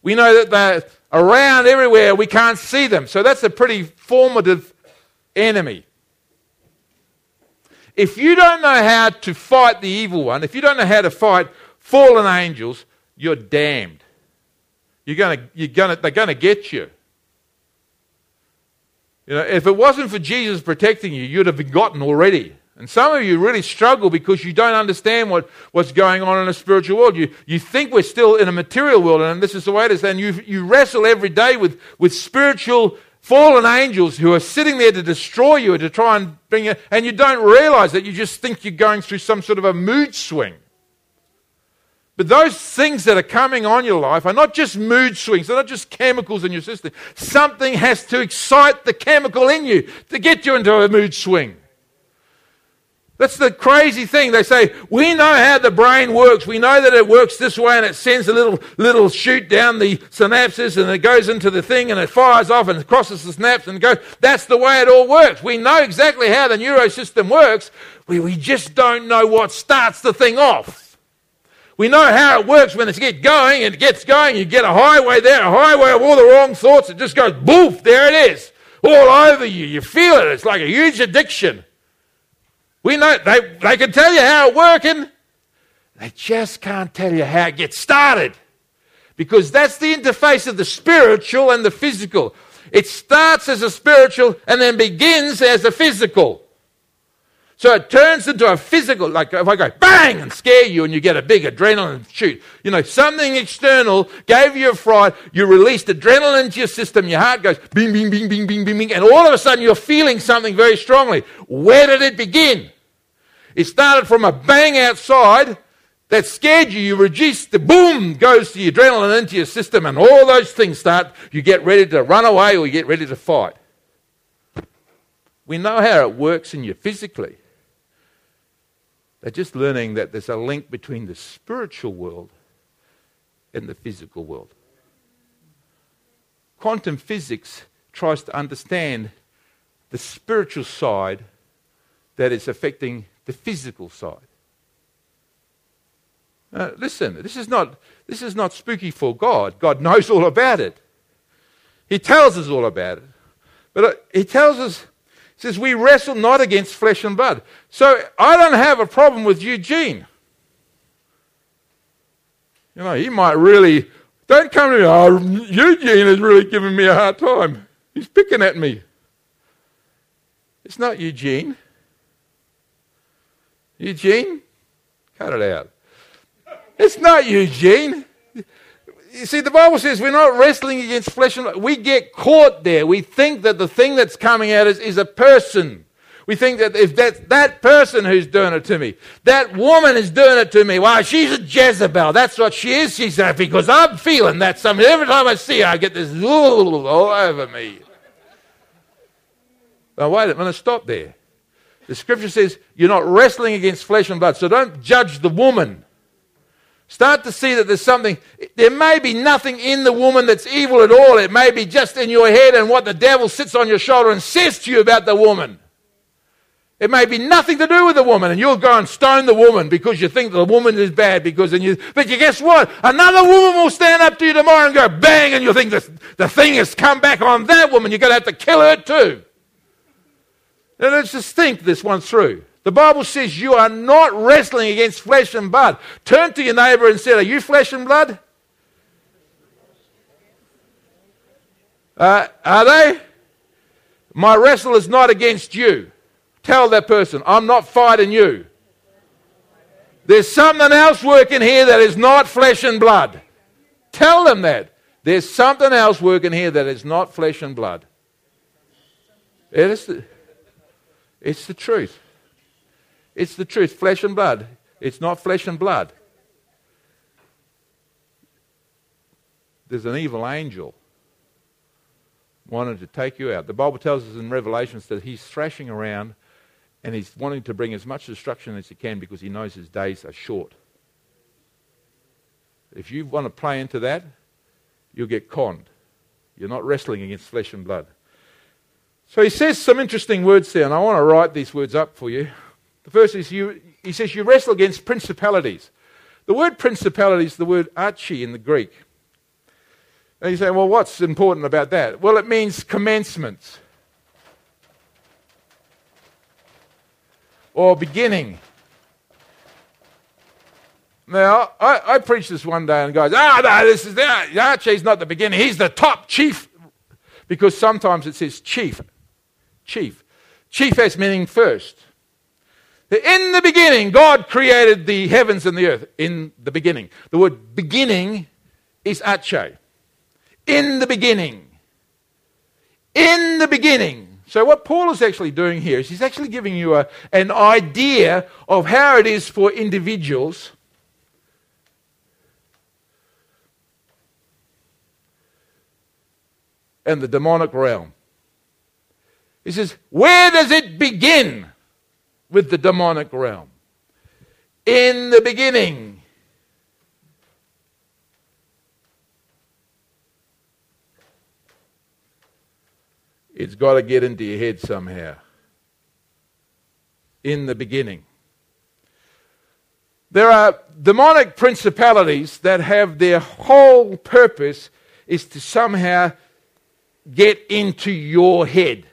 We know that they're around everywhere. We can't see them. So that's a pretty formative enemy. If you don't know how to fight the evil one, if you don't know how to fight fallen angels, you're damned. You're gonna, you're gonna, they're going to get you. You know, if it wasn't for Jesus protecting you, you'd have been gotten already. And some of you really struggle because you don't understand what, what's going on in a spiritual world. You, you think we're still in a material world, and this is the way it is. And you, you wrestle every day with, with spiritual fallen angels who are sitting there to destroy you, or to try and bring you, and you don't realize that. You just think you're going through some sort of a mood swing. But those things that are coming on your life are not just mood swings, they're not just chemicals in your system. Something has to excite the chemical in you to get you into a mood swing. That's the crazy thing. They say, we know how the brain works. We know that it works this way and it sends a little, little shoot down the synapses and it goes into the thing and it fires off and crosses the snaps and goes. That's the way it all works. We know exactly how the neurosystem works. We, we just don't know what starts the thing off. We know how it works when it gets going and it gets going. You get a highway there, a highway of all the wrong thoughts. It just goes boof, there it is. All over you. You feel it. It's like a huge addiction. We know they, they can tell you how it's working. They just can't tell you how it gets started. Because that's the interface of the spiritual and the physical. It starts as a spiritual and then begins as a physical. So it turns into a physical, like if I go bang and scare you and you get a big adrenaline shoot. You know, something external gave you a fright, you released adrenaline into your system, your heart goes bing, bing, bing, bing, bing, bing, bing, and all of a sudden you're feeling something very strongly. Where did it begin? It started from a bang outside that scared you. You reduce the boom goes to the adrenaline into your system, and all those things start. You get ready to run away or you get ready to fight. We know how it works in you physically. They're just learning that there's a link between the spiritual world and the physical world. Quantum physics tries to understand the spiritual side that is affecting the physical side. Uh, listen, this is, not, this is not spooky for God. God knows all about it. He tells us all about it. But uh, He tells us He says, We wrestle not against flesh and blood. So I don't have a problem with Eugene. You know, he might really, don't come to me, oh, Eugene is really giving me a hard time. He's picking at me. It's not Eugene. Eugene? Cut it out. It's not Eugene. You see, the Bible says we're not wrestling against flesh and blood. We get caught there. We think that the thing that's coming at us is a person. We think that if that's that person who's doing it to me, that woman is doing it to me, well, she's a Jezebel. That's what she is. She's that because I'm feeling that something. Every time I see her, I get this all over me. Now, wait a minute, stop there. The scripture says you're not wrestling against flesh and blood, so don't judge the woman. Start to see that there's something, there may be nothing in the woman that's evil at all. It may be just in your head and what the devil sits on your shoulder and says to you about the woman. It may be nothing to do with the woman, and you'll go and stone the woman because you think the woman is bad. Because and you, but you guess what? Another woman will stand up to you tomorrow and go bang, and you'll think the, the thing has come back on that woman. You're going to have to kill her too. Now let's just think this one through. The Bible says you are not wrestling against flesh and blood. Turn to your neighbor and say, Are you flesh and blood? Uh, are they? My wrestle is not against you. Tell that person, I'm not fighting you. There's something else working here that is not flesh and blood. Tell them that. There's something else working here that is not flesh and blood. It is the, it's the truth. It's the truth, flesh and blood. It's not flesh and blood. There's an evil angel wanting to take you out. The Bible tells us in Revelations that he's thrashing around and he's wanting to bring as much destruction as he can because he knows his days are short. If you want to play into that, you'll get conned. You're not wrestling against flesh and blood. So he says some interesting words there, and I want to write these words up for you. The first is you, he says you wrestle against principalities. The word principality is the word archi in the Greek. And you say, well, what's important about that? Well, it means commencements or beginning. Now, I, I preached this one day and guys, ah, no, this is the Archie's not the beginning. He's the top chief. Because sometimes it says chief. Chief. Chief as meaning first. In the beginning, God created the heavens and the earth. In the beginning. The word beginning is arche. In the beginning. In the beginning. So, what Paul is actually doing here is he's actually giving you a, an idea of how it is for individuals and the demonic realm. He says, Where does it begin? with the demonic realm. In the beginning, it's got to get into your head somehow. In the beginning. There are demonic principalities that have their whole purpose is to somehow get into your head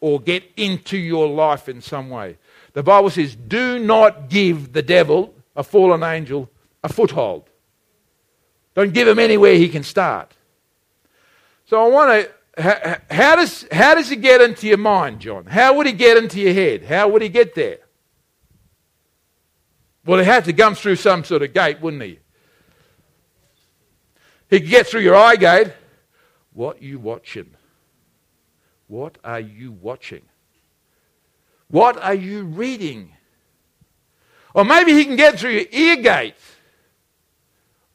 or get into your life in some way. The Bible says, do not give the devil, a fallen angel, a foothold. Don't give him anywhere he can start. So I want to. How, does, how does he get into your mind, John? How would he get into your head? How would he get there? Well, he had to come through some sort of gate, wouldn't he? He could get through your eye gate. What you watching? What are you watching? What are you reading? Or maybe he can get through your ear gate.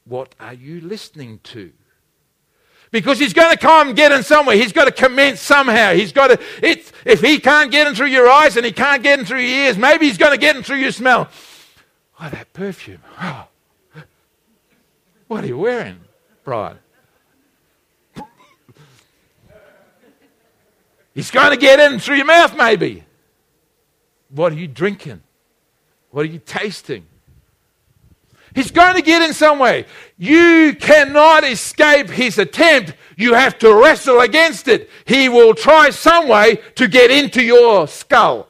What are you listening to? Because he's going to come and get in somewhere. He's got to commence somehow. He's got to, it's, if he can't get in through your eyes and he can't get in through your ears, maybe he's going to get in through your smell. Oh, that perfume. Oh. What are you wearing, Brian? He's going to get in through your mouth, maybe. What are you drinking? What are you tasting? He's going to get in some way. You cannot escape his attempt. You have to wrestle against it. He will try some way to get into your skull.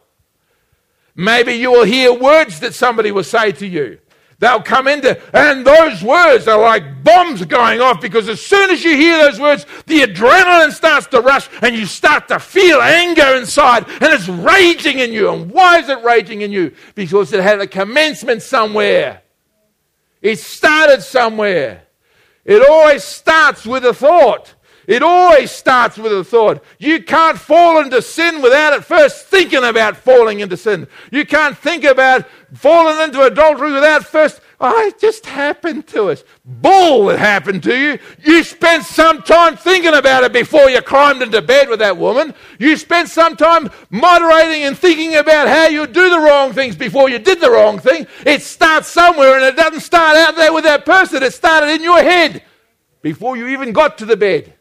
Maybe you will hear words that somebody will say to you. They'll come into, and those words are like bombs going off because as soon as you hear those words, the adrenaline starts to rush and you start to feel anger inside and it's raging in you. And why is it raging in you? Because it had a commencement somewhere. It started somewhere. It always starts with a thought. It always starts with a thought. You can't fall into sin without at first thinking about falling into sin. You can't think about falling into adultery without first, oh, it just happened to us. Bull, it happened to you. You spent some time thinking about it before you climbed into bed with that woman. You spent some time moderating and thinking about how you do the wrong things before you did the wrong thing. It starts somewhere and it doesn't start out there with that person. It started in your head before you even got to the bed.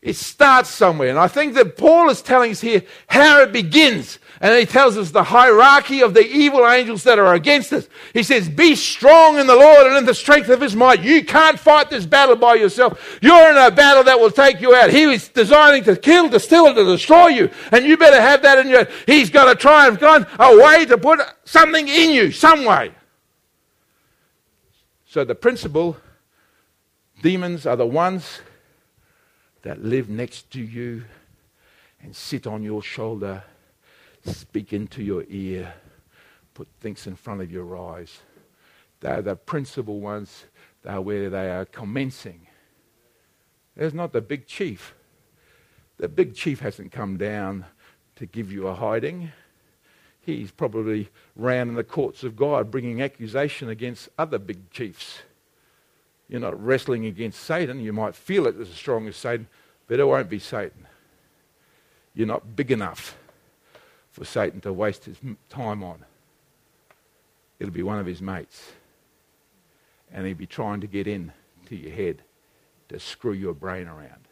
It starts somewhere. And I think that Paul is telling us here how it begins. And he tells us the hierarchy of the evil angels that are against us. He says, Be strong in the Lord and in the strength of his might. You can't fight this battle by yourself. You're in a battle that will take you out. He is designing to kill, to steal, to destroy you. And you better have that in your. He's got to try and find a way to put something in you, some way. So the principle demons are the ones that live next to you and sit on your shoulder, speak into your ear, put things in front of your eyes. They're the principal ones. They're where they are commencing. There's not the big chief. The big chief hasn't come down to give you a hiding. He's probably ran in the courts of God bringing accusation against other big chiefs. You're not wrestling against Satan. You might feel it as strong as Satan, but it won't be Satan. You're not big enough for Satan to waste his time on. It'll be one of his mates. And he'll be trying to get in to your head to screw your brain around.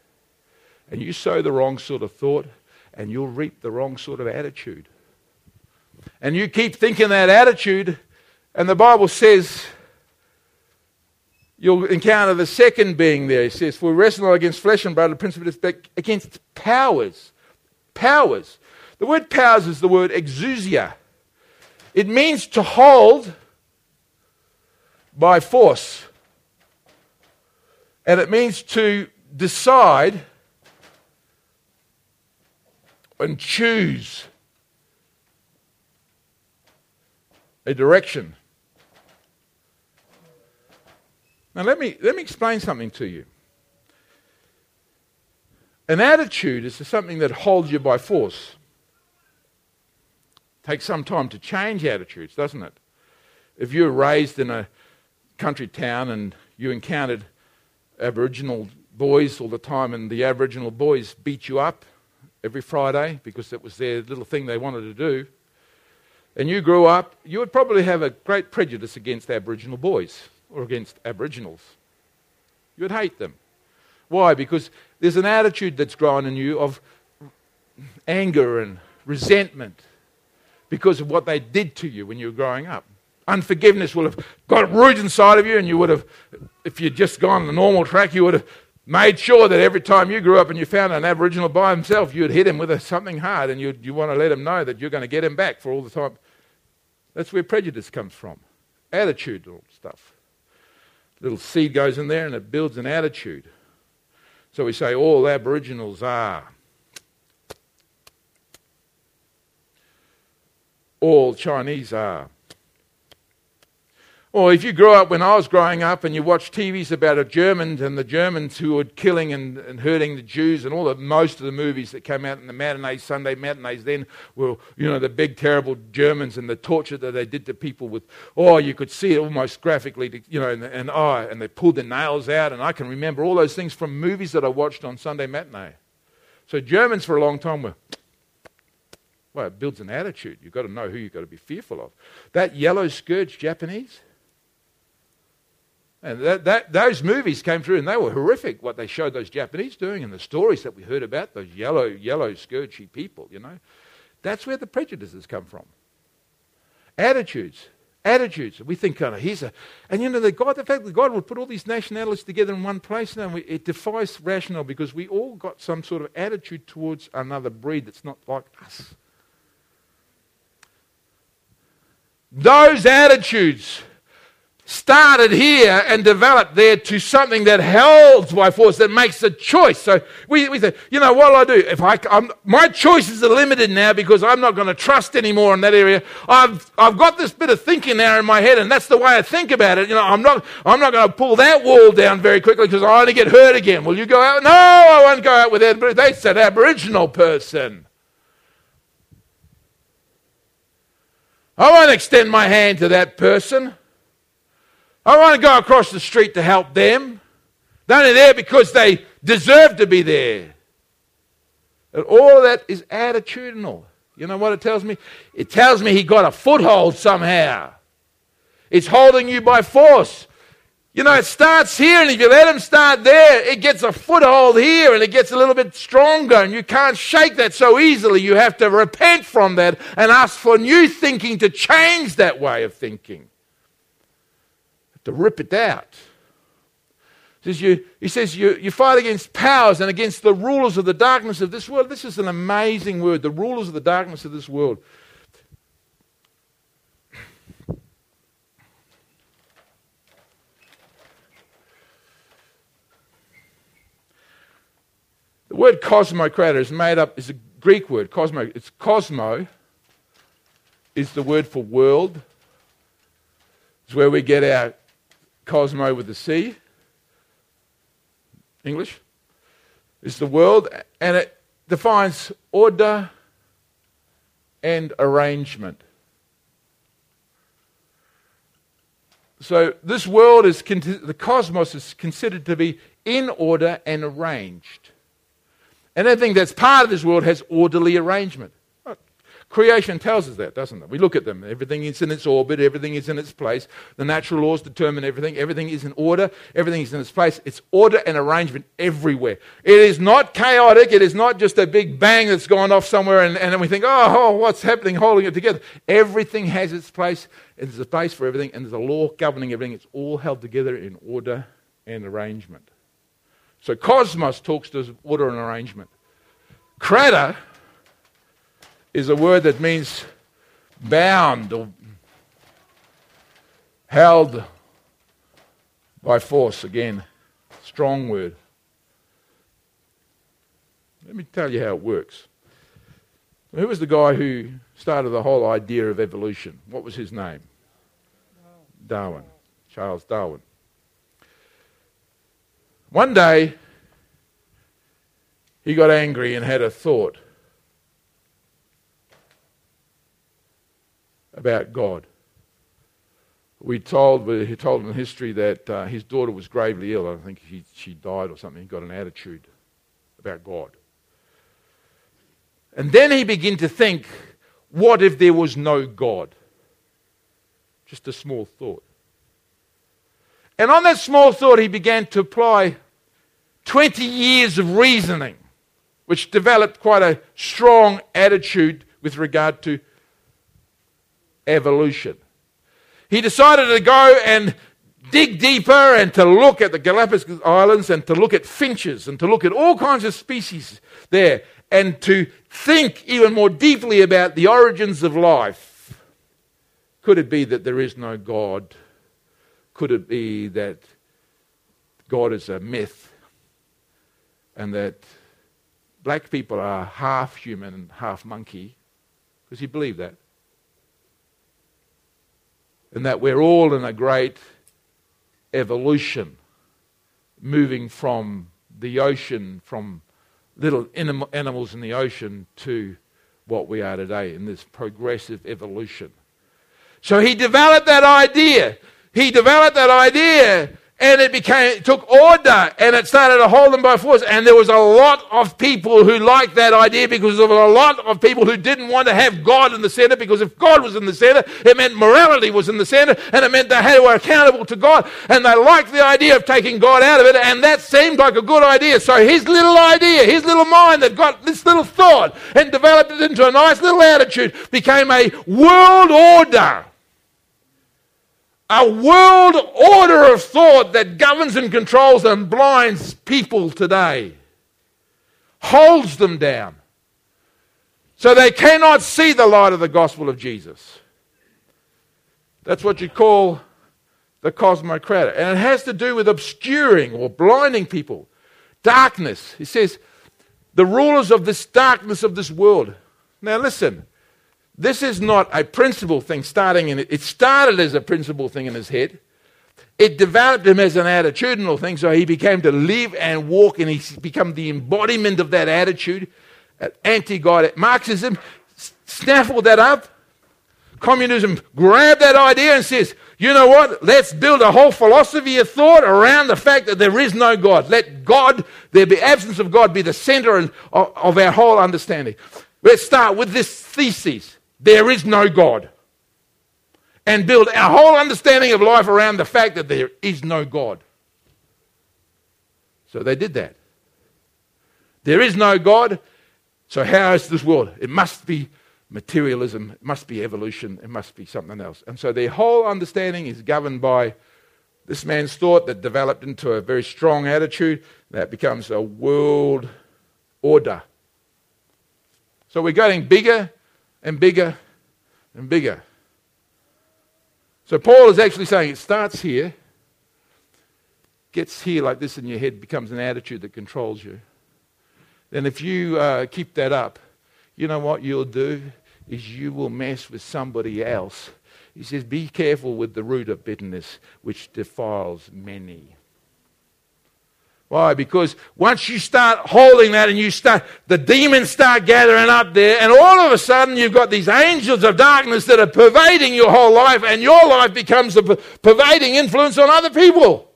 And you sow the wrong sort of thought, and you'll reap the wrong sort of attitude. And you keep thinking that attitude, and the Bible says You'll encounter the second being there. He says, For we wrestle not against flesh and blood, the principalities, but against powers. Powers. The word powers is the word exousia. It means to hold by force. And it means to decide and choose a direction. Now, let me, let me explain something to you. An attitude is something that holds you by force. It takes some time to change attitudes, doesn't it? If you were raised in a country town and you encountered Aboriginal boys all the time, and the Aboriginal boys beat you up every Friday because it was their little thing they wanted to do, and you grew up, you would probably have a great prejudice against Aboriginal boys or against Aboriginals. You would hate them. Why? Because there's an attitude that's grown in you of anger and resentment because of what they did to you when you were growing up. Unforgiveness will have got roots inside of you, and you would have, if you'd just gone the normal track, you would have made sure that every time you grew up and you found an Aboriginal by himself, you'd hit him with a, something hard, and you you want to let him know that you're going to get him back for all the time. That's where prejudice comes from, attitude and stuff little seed goes in there and it builds an attitude. So we say all Aboriginals are. All Chinese are. Or if you grew up when I was growing up and you watched TVs about Germans and the Germans who were killing and, and hurting the Jews and all the most of the movies that came out in the matinees, Sunday matinees then were, you know, the big terrible Germans and the torture that they did to people with, oh, you could see it almost graphically, you know, and, and oh, and they pulled their nails out. And I can remember all those things from movies that I watched on Sunday matinee. So Germans for a long time were well, it builds an attitude. You've got to know who you've got to be fearful of. That yellow scourge Japanese, and that, that, those movies came through and they were horrific, what they showed those Japanese doing and the stories that we heard about, those yellow, yellow, scourgy people, you know. That's where the prejudices come from. Attitudes. Attitudes. We think, kind of, here's a. And you know, the, God, the fact that God would put all these nationalities together in one place now, we, it defies rational because we all got some sort of attitude towards another breed that's not like us. Those attitudes started here and developed there to something that holds by force, that makes a choice. So we, we say, you know, what'll I do? If I, I'm, my choices are limited now because I'm not going to trust anymore in that area. I've, I've got this bit of thinking now in my head, and that's the way I think about it. You know, I'm not, I'm not going to pull that wall down very quickly because I only get hurt again. Will you go out? No, I won't go out with that. That's an Aboriginal person. I won't extend my hand to that person. I want to go across the street to help them. They're only there because they deserve to be there. And all of that is attitudinal. You know what it tells me? It tells me he got a foothold somehow. It's holding you by force. You know, it starts here, and if you let him start there, it gets a foothold here, and it gets a little bit stronger, and you can't shake that so easily. You have to repent from that and ask for new thinking to change that way of thinking to rip it out. He says, you, he says you, you fight against powers and against the rulers of the darkness of this world. This is an amazing word, the rulers of the darkness of this world. The word cosmocrator is made up, is a Greek word, cosmo. It's cosmo, is the word for world. It's where we get our cosmo with a C, English, is the world, and it defines order and arrangement. So this world is the cosmos is considered to be in order and arranged. And anything that's part of this world has orderly arrangement. Creation tells us that, doesn't it? We look at them. Everything is in its orbit, everything is in its place. The natural laws determine everything. Everything is in order, everything is in its place. It's order and arrangement everywhere. It is not chaotic, it is not just a big bang that's gone off somewhere and, and then we think, oh, oh, what's happening, holding it together. Everything has its place, there's a place for everything, and there's a law governing everything. It's all held together in order and arrangement. So cosmos talks to order and arrangement. Crater is a word that means bound or held by force. Again, strong word. Let me tell you how it works. Who was the guy who started the whole idea of evolution? What was his name? Darwin. Charles Darwin. One day, he got angry and had a thought. About God. We told, he told in history that uh, his daughter was gravely ill. I think he, she died or something. He got an attitude about God. And then he began to think, what if there was no God? Just a small thought. And on that small thought, he began to apply 20 years of reasoning, which developed quite a strong attitude with regard to evolution. He decided to go and dig deeper and to look at the Galapagos Islands and to look at finches and to look at all kinds of species there and to think even more deeply about the origins of life. Could it be that there is no God? Could it be that God is a myth and that black people are half human and half monkey? Because he believed that. And that we're all in a great evolution, moving from the ocean, from little animals in the ocean to what we are today in this progressive evolution. So he developed that idea. He developed that idea and it became it took order and it started to hold them by force. And there was a lot of people who liked that idea because there were a lot of people who didn't want to have god in the center because if god was in the center it meant morality was in the center and it meant they were accountable to god. And they liked the idea of taking god out of it and that seemed like a good idea. So his little idea his little mind that got this little thought and developed it into a nice little attitude became a world order a world order of thought that governs and controls and blinds people today, holds them down. So they cannot see the light of the gospel of Jesus. That's what you call the cosmocrator. And it has to do with obscuring or blinding people. Darkness. He says, the rulers of this darkness of this world. Now listen, this is not a principle thing starting in it. It started as a principle thing in his head. It developed him as an attitudinal thing, so he became to live and walk, and he's become the embodiment of that attitude. Anti God. Marxism snaffled that up. Communism grabbed that idea and says, you know what? Let's build a whole philosophy of thought around the fact that there is no God. Let God, there be absence of God, be the center of, of our whole understanding. Let's start with this thesis there is no God. And build our whole understanding of life around the fact that there is no God. So they did that. There is no God, so how is this world? It must be materialism, it must be evolution, it must be something else. And so their whole understanding is governed by this man's thought that developed into a very strong attitude that becomes a world order. So we're getting bigger and bigger and bigger. So Paul is actually saying it starts here, gets here like this in your head, becomes an attitude that controls you. Then if you uh, keep that up, you know what you'll do is you will mess with somebody else. He says, Be careful with the root of bitterness, which defiles many. Why? Because once you start holding that and you start, the demons start gathering up there, and all of a sudden you've got these angels of darkness that are pervading your whole life, and your life becomes a pervading influence on other people.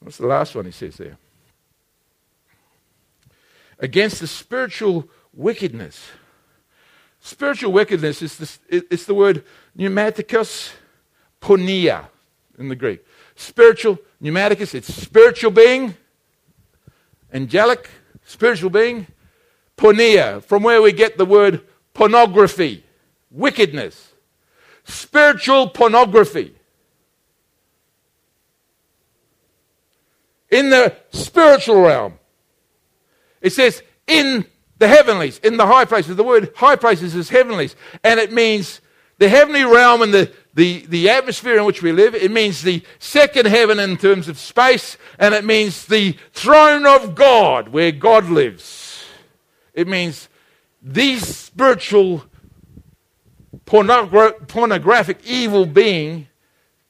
What's the last one he says there? Against the spiritual wickedness. Spiritual wickedness is this, it's the word pneumaticus ponia in the Greek. Spiritual, pneumaticus, it's spiritual being, angelic, spiritual being, ponia, from where we get the word pornography, wickedness, spiritual pornography. In the spiritual realm, it says in the heavenlies, in the high places. The word high places is heavenlies, and it means the heavenly realm and the, the, the atmosphere in which we live. It means the second heaven in terms of space, and it means the throne of God where God lives. It means the spiritual pornogra- pornographic evil being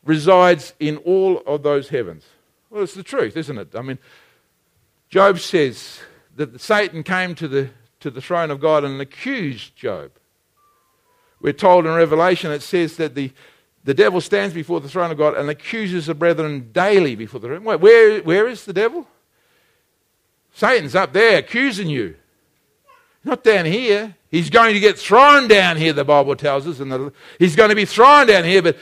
resides in all of those heavens. Well, it's the truth, isn't it? I mean, Job says that Satan came to the, to the throne of God and accused Job. We're told in Revelation, it says that the, the devil stands before the throne of God and accuses the brethren daily before the throne. Where, where is the devil? Satan's up there accusing you. Not down here. He's going to get thrown down here, the Bible tells us. And the, he's going to be thrown down here. But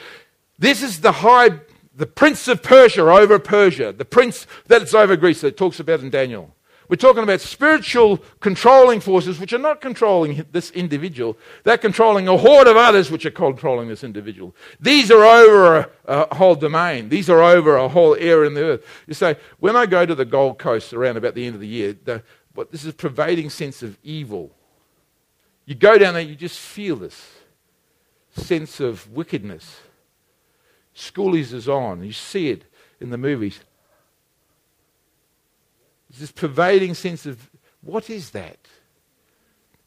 this is the high, the prince of Persia over Persia, the prince that's over Greece that talks about in Daniel. We're talking about spiritual controlling forces which are not controlling this individual. They're controlling a horde of others which are controlling this individual. These are over a, a, whole domain. These are over a whole area in the earth. You say, when I go to the Gold Coast around about the end of the year, the, what, this is pervading sense of evil. You go down there, you just feel this sense of wickedness. Schoolies is on. You see it in the movies. This pervading sense of what is that?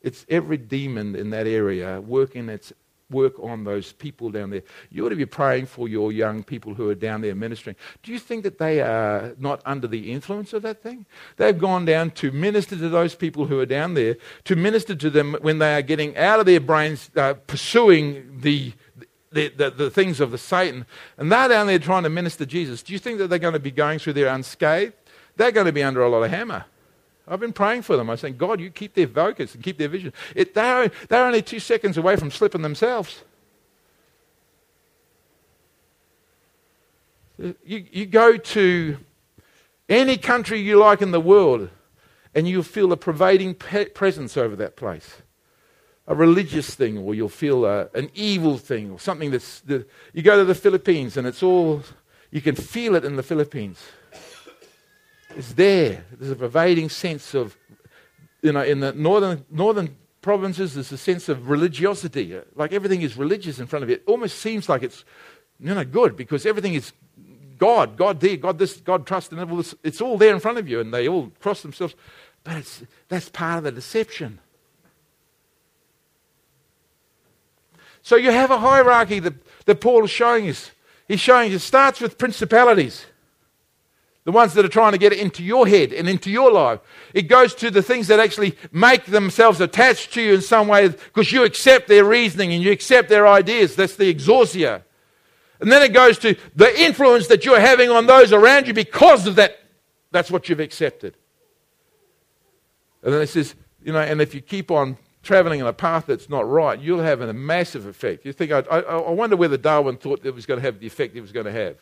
It's every demon in that area working its work on those people down there. You ought to be praying for your young people who are down there ministering. Do you think that they are not under the influence of that thing? They've gone down to minister to those people who are down there, to minister to them when they are getting out of their brains, uh, pursuing the, the, the, the, things of the Satan, and they're down there trying to minister Jesus. Do you think that they're going to be going through there unscathed? They're going to be under a lot of hammer. I've been praying for them. I'm saying, God, you keep their focus and keep their vision. It, they're, they're only two seconds away from slipping themselves. You, you go to any country you like in the world, and you'll feel a pervading pe- presence over that place. A religious thing, or you'll feel a, an evil thing, or something that's. The, you go to the Philippines, and it's all. You can feel it in the Philippines. It's there. There's a pervading sense of, you know, in the northern, northern provinces, there's a sense of religiosity. Like everything is religious in front of you. It almost seems like it's, you know, good because everything is God, God there, God this, God trust, and all this. It's all there in front of you, and they all cross themselves. But it's, that's part of the deception. So you have a hierarchy that, that Paul is showing us. He's showing it starts with principalities. The ones that are trying to get it into your head and into your life. It goes to the things that actually make themselves attached to you in some way because you accept their reasoning and you accept their ideas. That's the exousia. And then it goes to the influence that you're having on those around you because of that. That's what you've accepted. And then it says, you know, and if you keep on traveling in a path that's not right, you'll have a massive effect. You think, I, I, I wonder whether Darwin thought it was going to have the effect it was going to have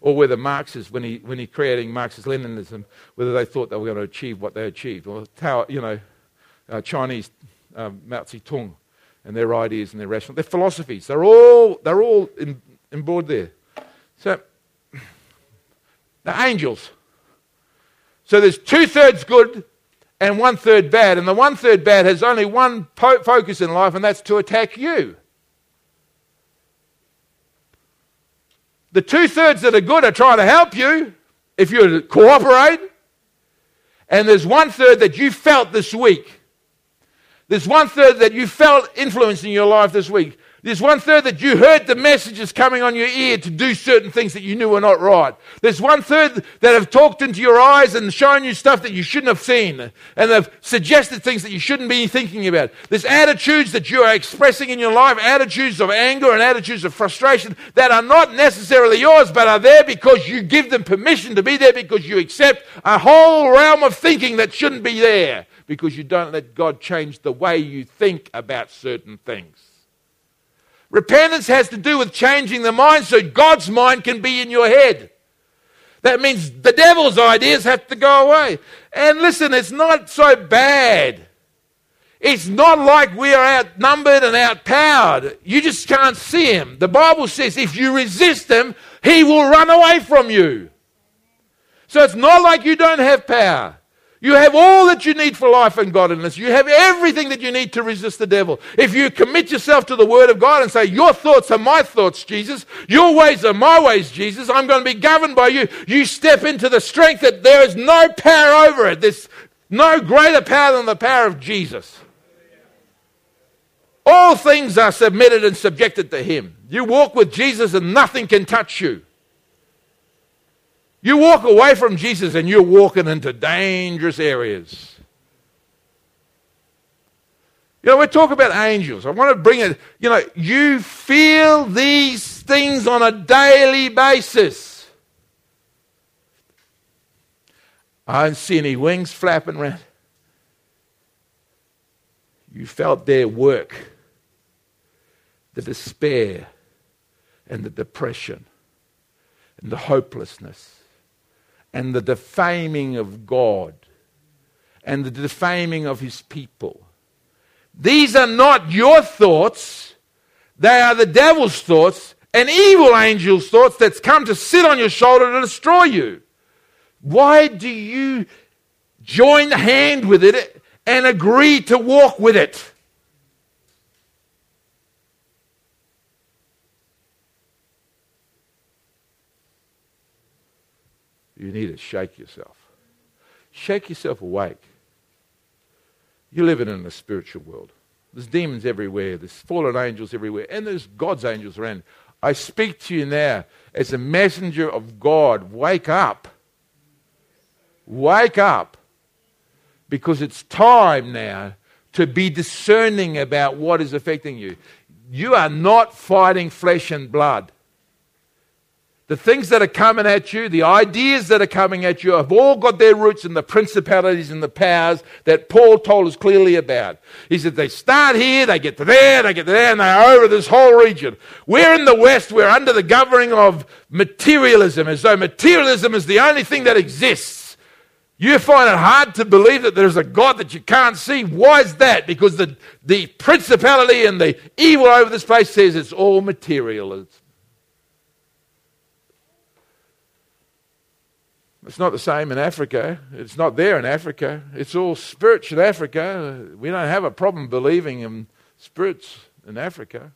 or whether Marxists, when he, when he creating Marxist-Leninism, whether they thought they were going to achieve what they achieved, or Tao, you know, uh, Chinese um, Mao Zedong and their ideas and their rational, their philosophies, they're all, they're all in, in board there. So, the angels. So there's two thirds good and one third bad, and the one third bad has only one po- focus in life, and that's to attack you. The two thirds that are good are trying to help you if you cooperate. And there's one third that you felt this week. There's one third that you felt influencing your life this week. There's one third that you heard the messages coming on your ear to do certain things that you knew were not right. There's one third that have talked into your eyes and shown you stuff that you shouldn't have seen. And they've suggested things that you shouldn't be thinking about. There's attitudes that you are expressing in your life, attitudes of anger and attitudes of frustration that are not necessarily yours, but are there because you give them permission to be there because you accept a whole realm of thinking that shouldn't be there because you don't let God change the way you think about certain things. Repentance has to do with changing the mind so God's mind can be in your head. That means the devil's ideas have to go away. And listen, it's not so bad. It's not like we are outnumbered and outpowered. You just can't see him. The Bible says if you resist him, he will run away from you. So it's not like you don't have power. You have all that you need for life and godliness. You have everything that you need to resist the devil. If you commit yourself to the Word of God and say, Your thoughts are my thoughts, Jesus. Your ways are my ways, Jesus. I'm going to be governed by you. You step into the strength that there is no power over it. There's no greater power than the power of Jesus. All things are submitted and subjected to Him. You walk with Jesus and nothing can touch you. You walk away from Jesus and you're walking into dangerous areas. You know, we talk about angels. I want to bring it, you know, you feel these things on a daily basis. I don't see any wings flapping around. You felt their work, the despair and the depression and the hopelessness and the defaming of God and the defaming of his people. These are not your thoughts, they are the devil's thoughts, an evil angel's thoughts that's come to sit on your shoulder to destroy you. Why do you join the hand with it and agree to walk with it? You need to shake yourself. Shake yourself awake. You're living in a spiritual world. There's demons everywhere, there's fallen angels everywhere, and there's God's angels around. I speak to you now as a messenger of God. Wake up. Wake up. Because it's time now to be discerning about what is affecting you. You are not fighting flesh and blood. The things that are coming at you, the ideas that are coming at you, have all got their roots in the principalities and the powers that Paul told us clearly about. He said they start here, they get to there, they get to there, and they're over this whole region. We're in the West, we're under the governing of materialism, as though materialism is the only thing that exists. You find it hard to believe that there's a God that you can't see. Why is that? Because the, the principality and the evil over this place says it's all materialism. It's not the same in Africa. It's not there in Africa. It's all spirits in Africa. We don't have a problem believing in spirits in Africa.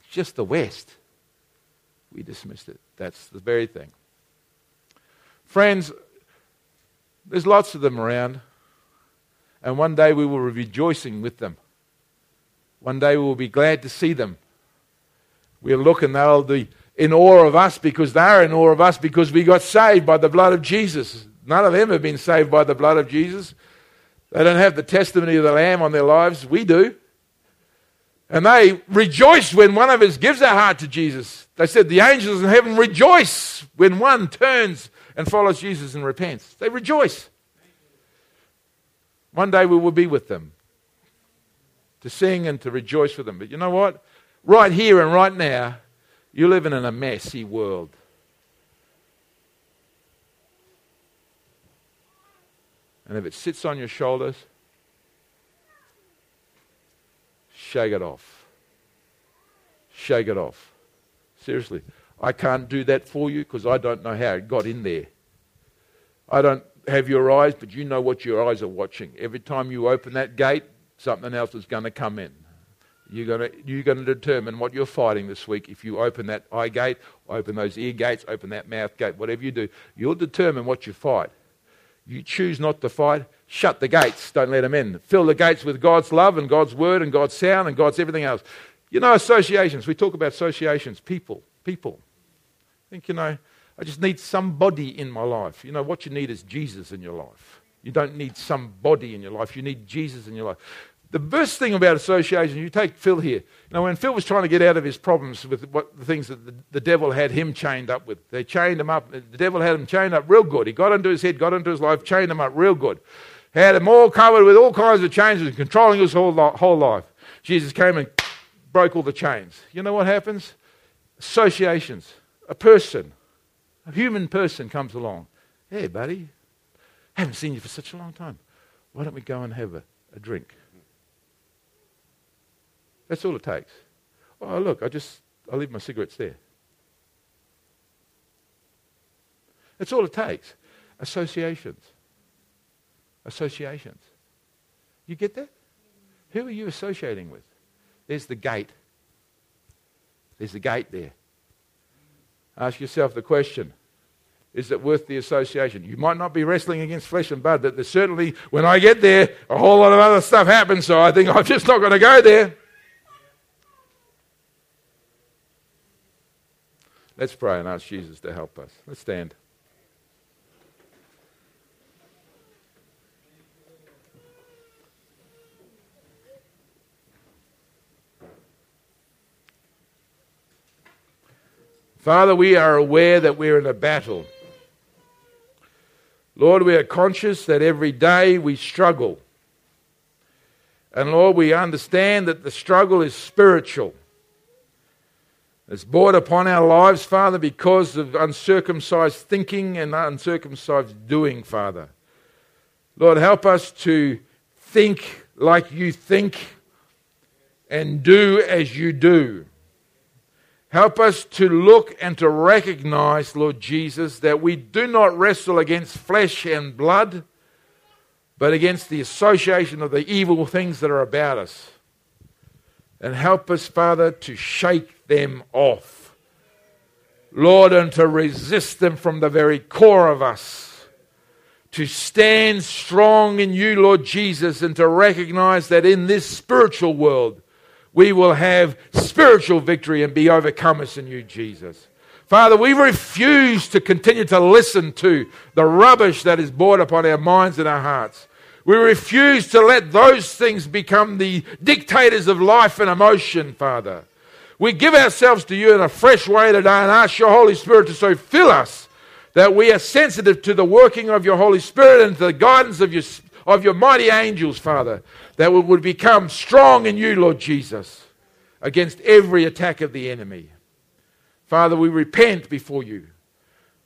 It's just the West. We dismissed it. That's the very thing. Friends, there's lots of them around. And one day we will be rejoicing with them. One day we will be glad to see them. We'll look and they'll be in awe of us because they're in awe of us because we got saved by the blood of Jesus. None of them have been saved by the blood of Jesus. They don't have the testimony of the Lamb on their lives. We do. And they rejoice when one of us gives their heart to Jesus. They said the angels in heaven rejoice when one turns and follows Jesus and repents. They rejoice. One day we will be with them to sing and to rejoice with them. But you know what? Right here and right now, you're living in a messy world. And if it sits on your shoulders, shake it off. Shake it off. Seriously. I can't do that for you because I don't know how it got in there. I don't have your eyes, but you know what your eyes are watching. Every time you open that gate, something else is going to come in. You're going, to, you're going to determine what you're fighting this week. If you open that eye gate, open those ear gates, open that mouth gate, whatever you do, you'll determine what you fight. You choose not to fight, shut the gates, don't let them in. Fill the gates with God's love and God's word and God's sound and God's everything else. You know, associations, we talk about associations, people, people. I think, you know, I just need somebody in my life. You know, what you need is Jesus in your life. You don't need somebody in your life, you need Jesus in your life. The best thing about association, you take Phil here. You know, when Phil was trying to get out of his problems with what the things that the, the devil had him chained up with, they chained him up. The devil had him chained up real good. He got into his head, got into his life, chained him up real good. Had him all covered with all kinds of chains and controlling his whole, whole life. Jesus came and broke all the chains. You know what happens? Associations. A person, a human person comes along. Hey, buddy, haven't seen you for such a long time. Why don't we go and have a, a drink? That's all it takes. Oh, look, I just, I leave my cigarettes there. That's all it takes. Associations. Associations. You get that? Who are you associating with? There's the gate. There's the gate there. Ask yourself the question is it worth the association? You might not be wrestling against flesh and blood, but certainly, when I get there, a whole lot of other stuff happens, so I think I'm just not going to go there. Let's pray and ask Jesus to help us. Let's stand. Father, we are aware that we're in a battle. Lord, we are conscious that every day we struggle. And Lord, we understand that the struggle is spiritual. It's brought upon our lives, Father, because of uncircumcised thinking and uncircumcised doing, Father. Lord, help us to think like you think and do as you do. Help us to look and to recognize, Lord Jesus, that we do not wrestle against flesh and blood, but against the association of the evil things that are about us. And help us, Father, to shake them off. Lord, and to resist them from the very core of us to stand strong in you, Lord Jesus, and to recognize that in this spiritual world, we will have spiritual victory and be overcomers in you, Jesus. Father, we refuse to continue to listen to the rubbish that is brought upon our minds and our hearts. We refuse to let those things become the dictators of life and emotion, Father. We give ourselves to you in a fresh way today and ask your Holy Spirit to so fill us that we are sensitive to the working of your Holy Spirit and to the guidance of your, of your mighty angels, Father, that we would become strong in you, Lord Jesus, against every attack of the enemy. Father, we repent before you.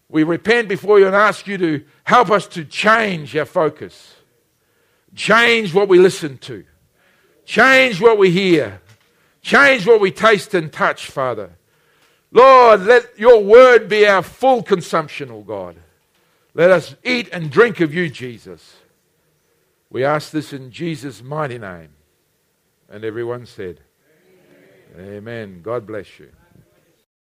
We repent before you and ask you to help us to change our focus, change what we listen to, change what we hear, change what we taste and touch, Father. Lord, let your word be our full consumption, O oh God. Let us eat and drink of you, Jesus. We ask this in Jesus' mighty name. And everyone said, Amen. Amen. God bless you.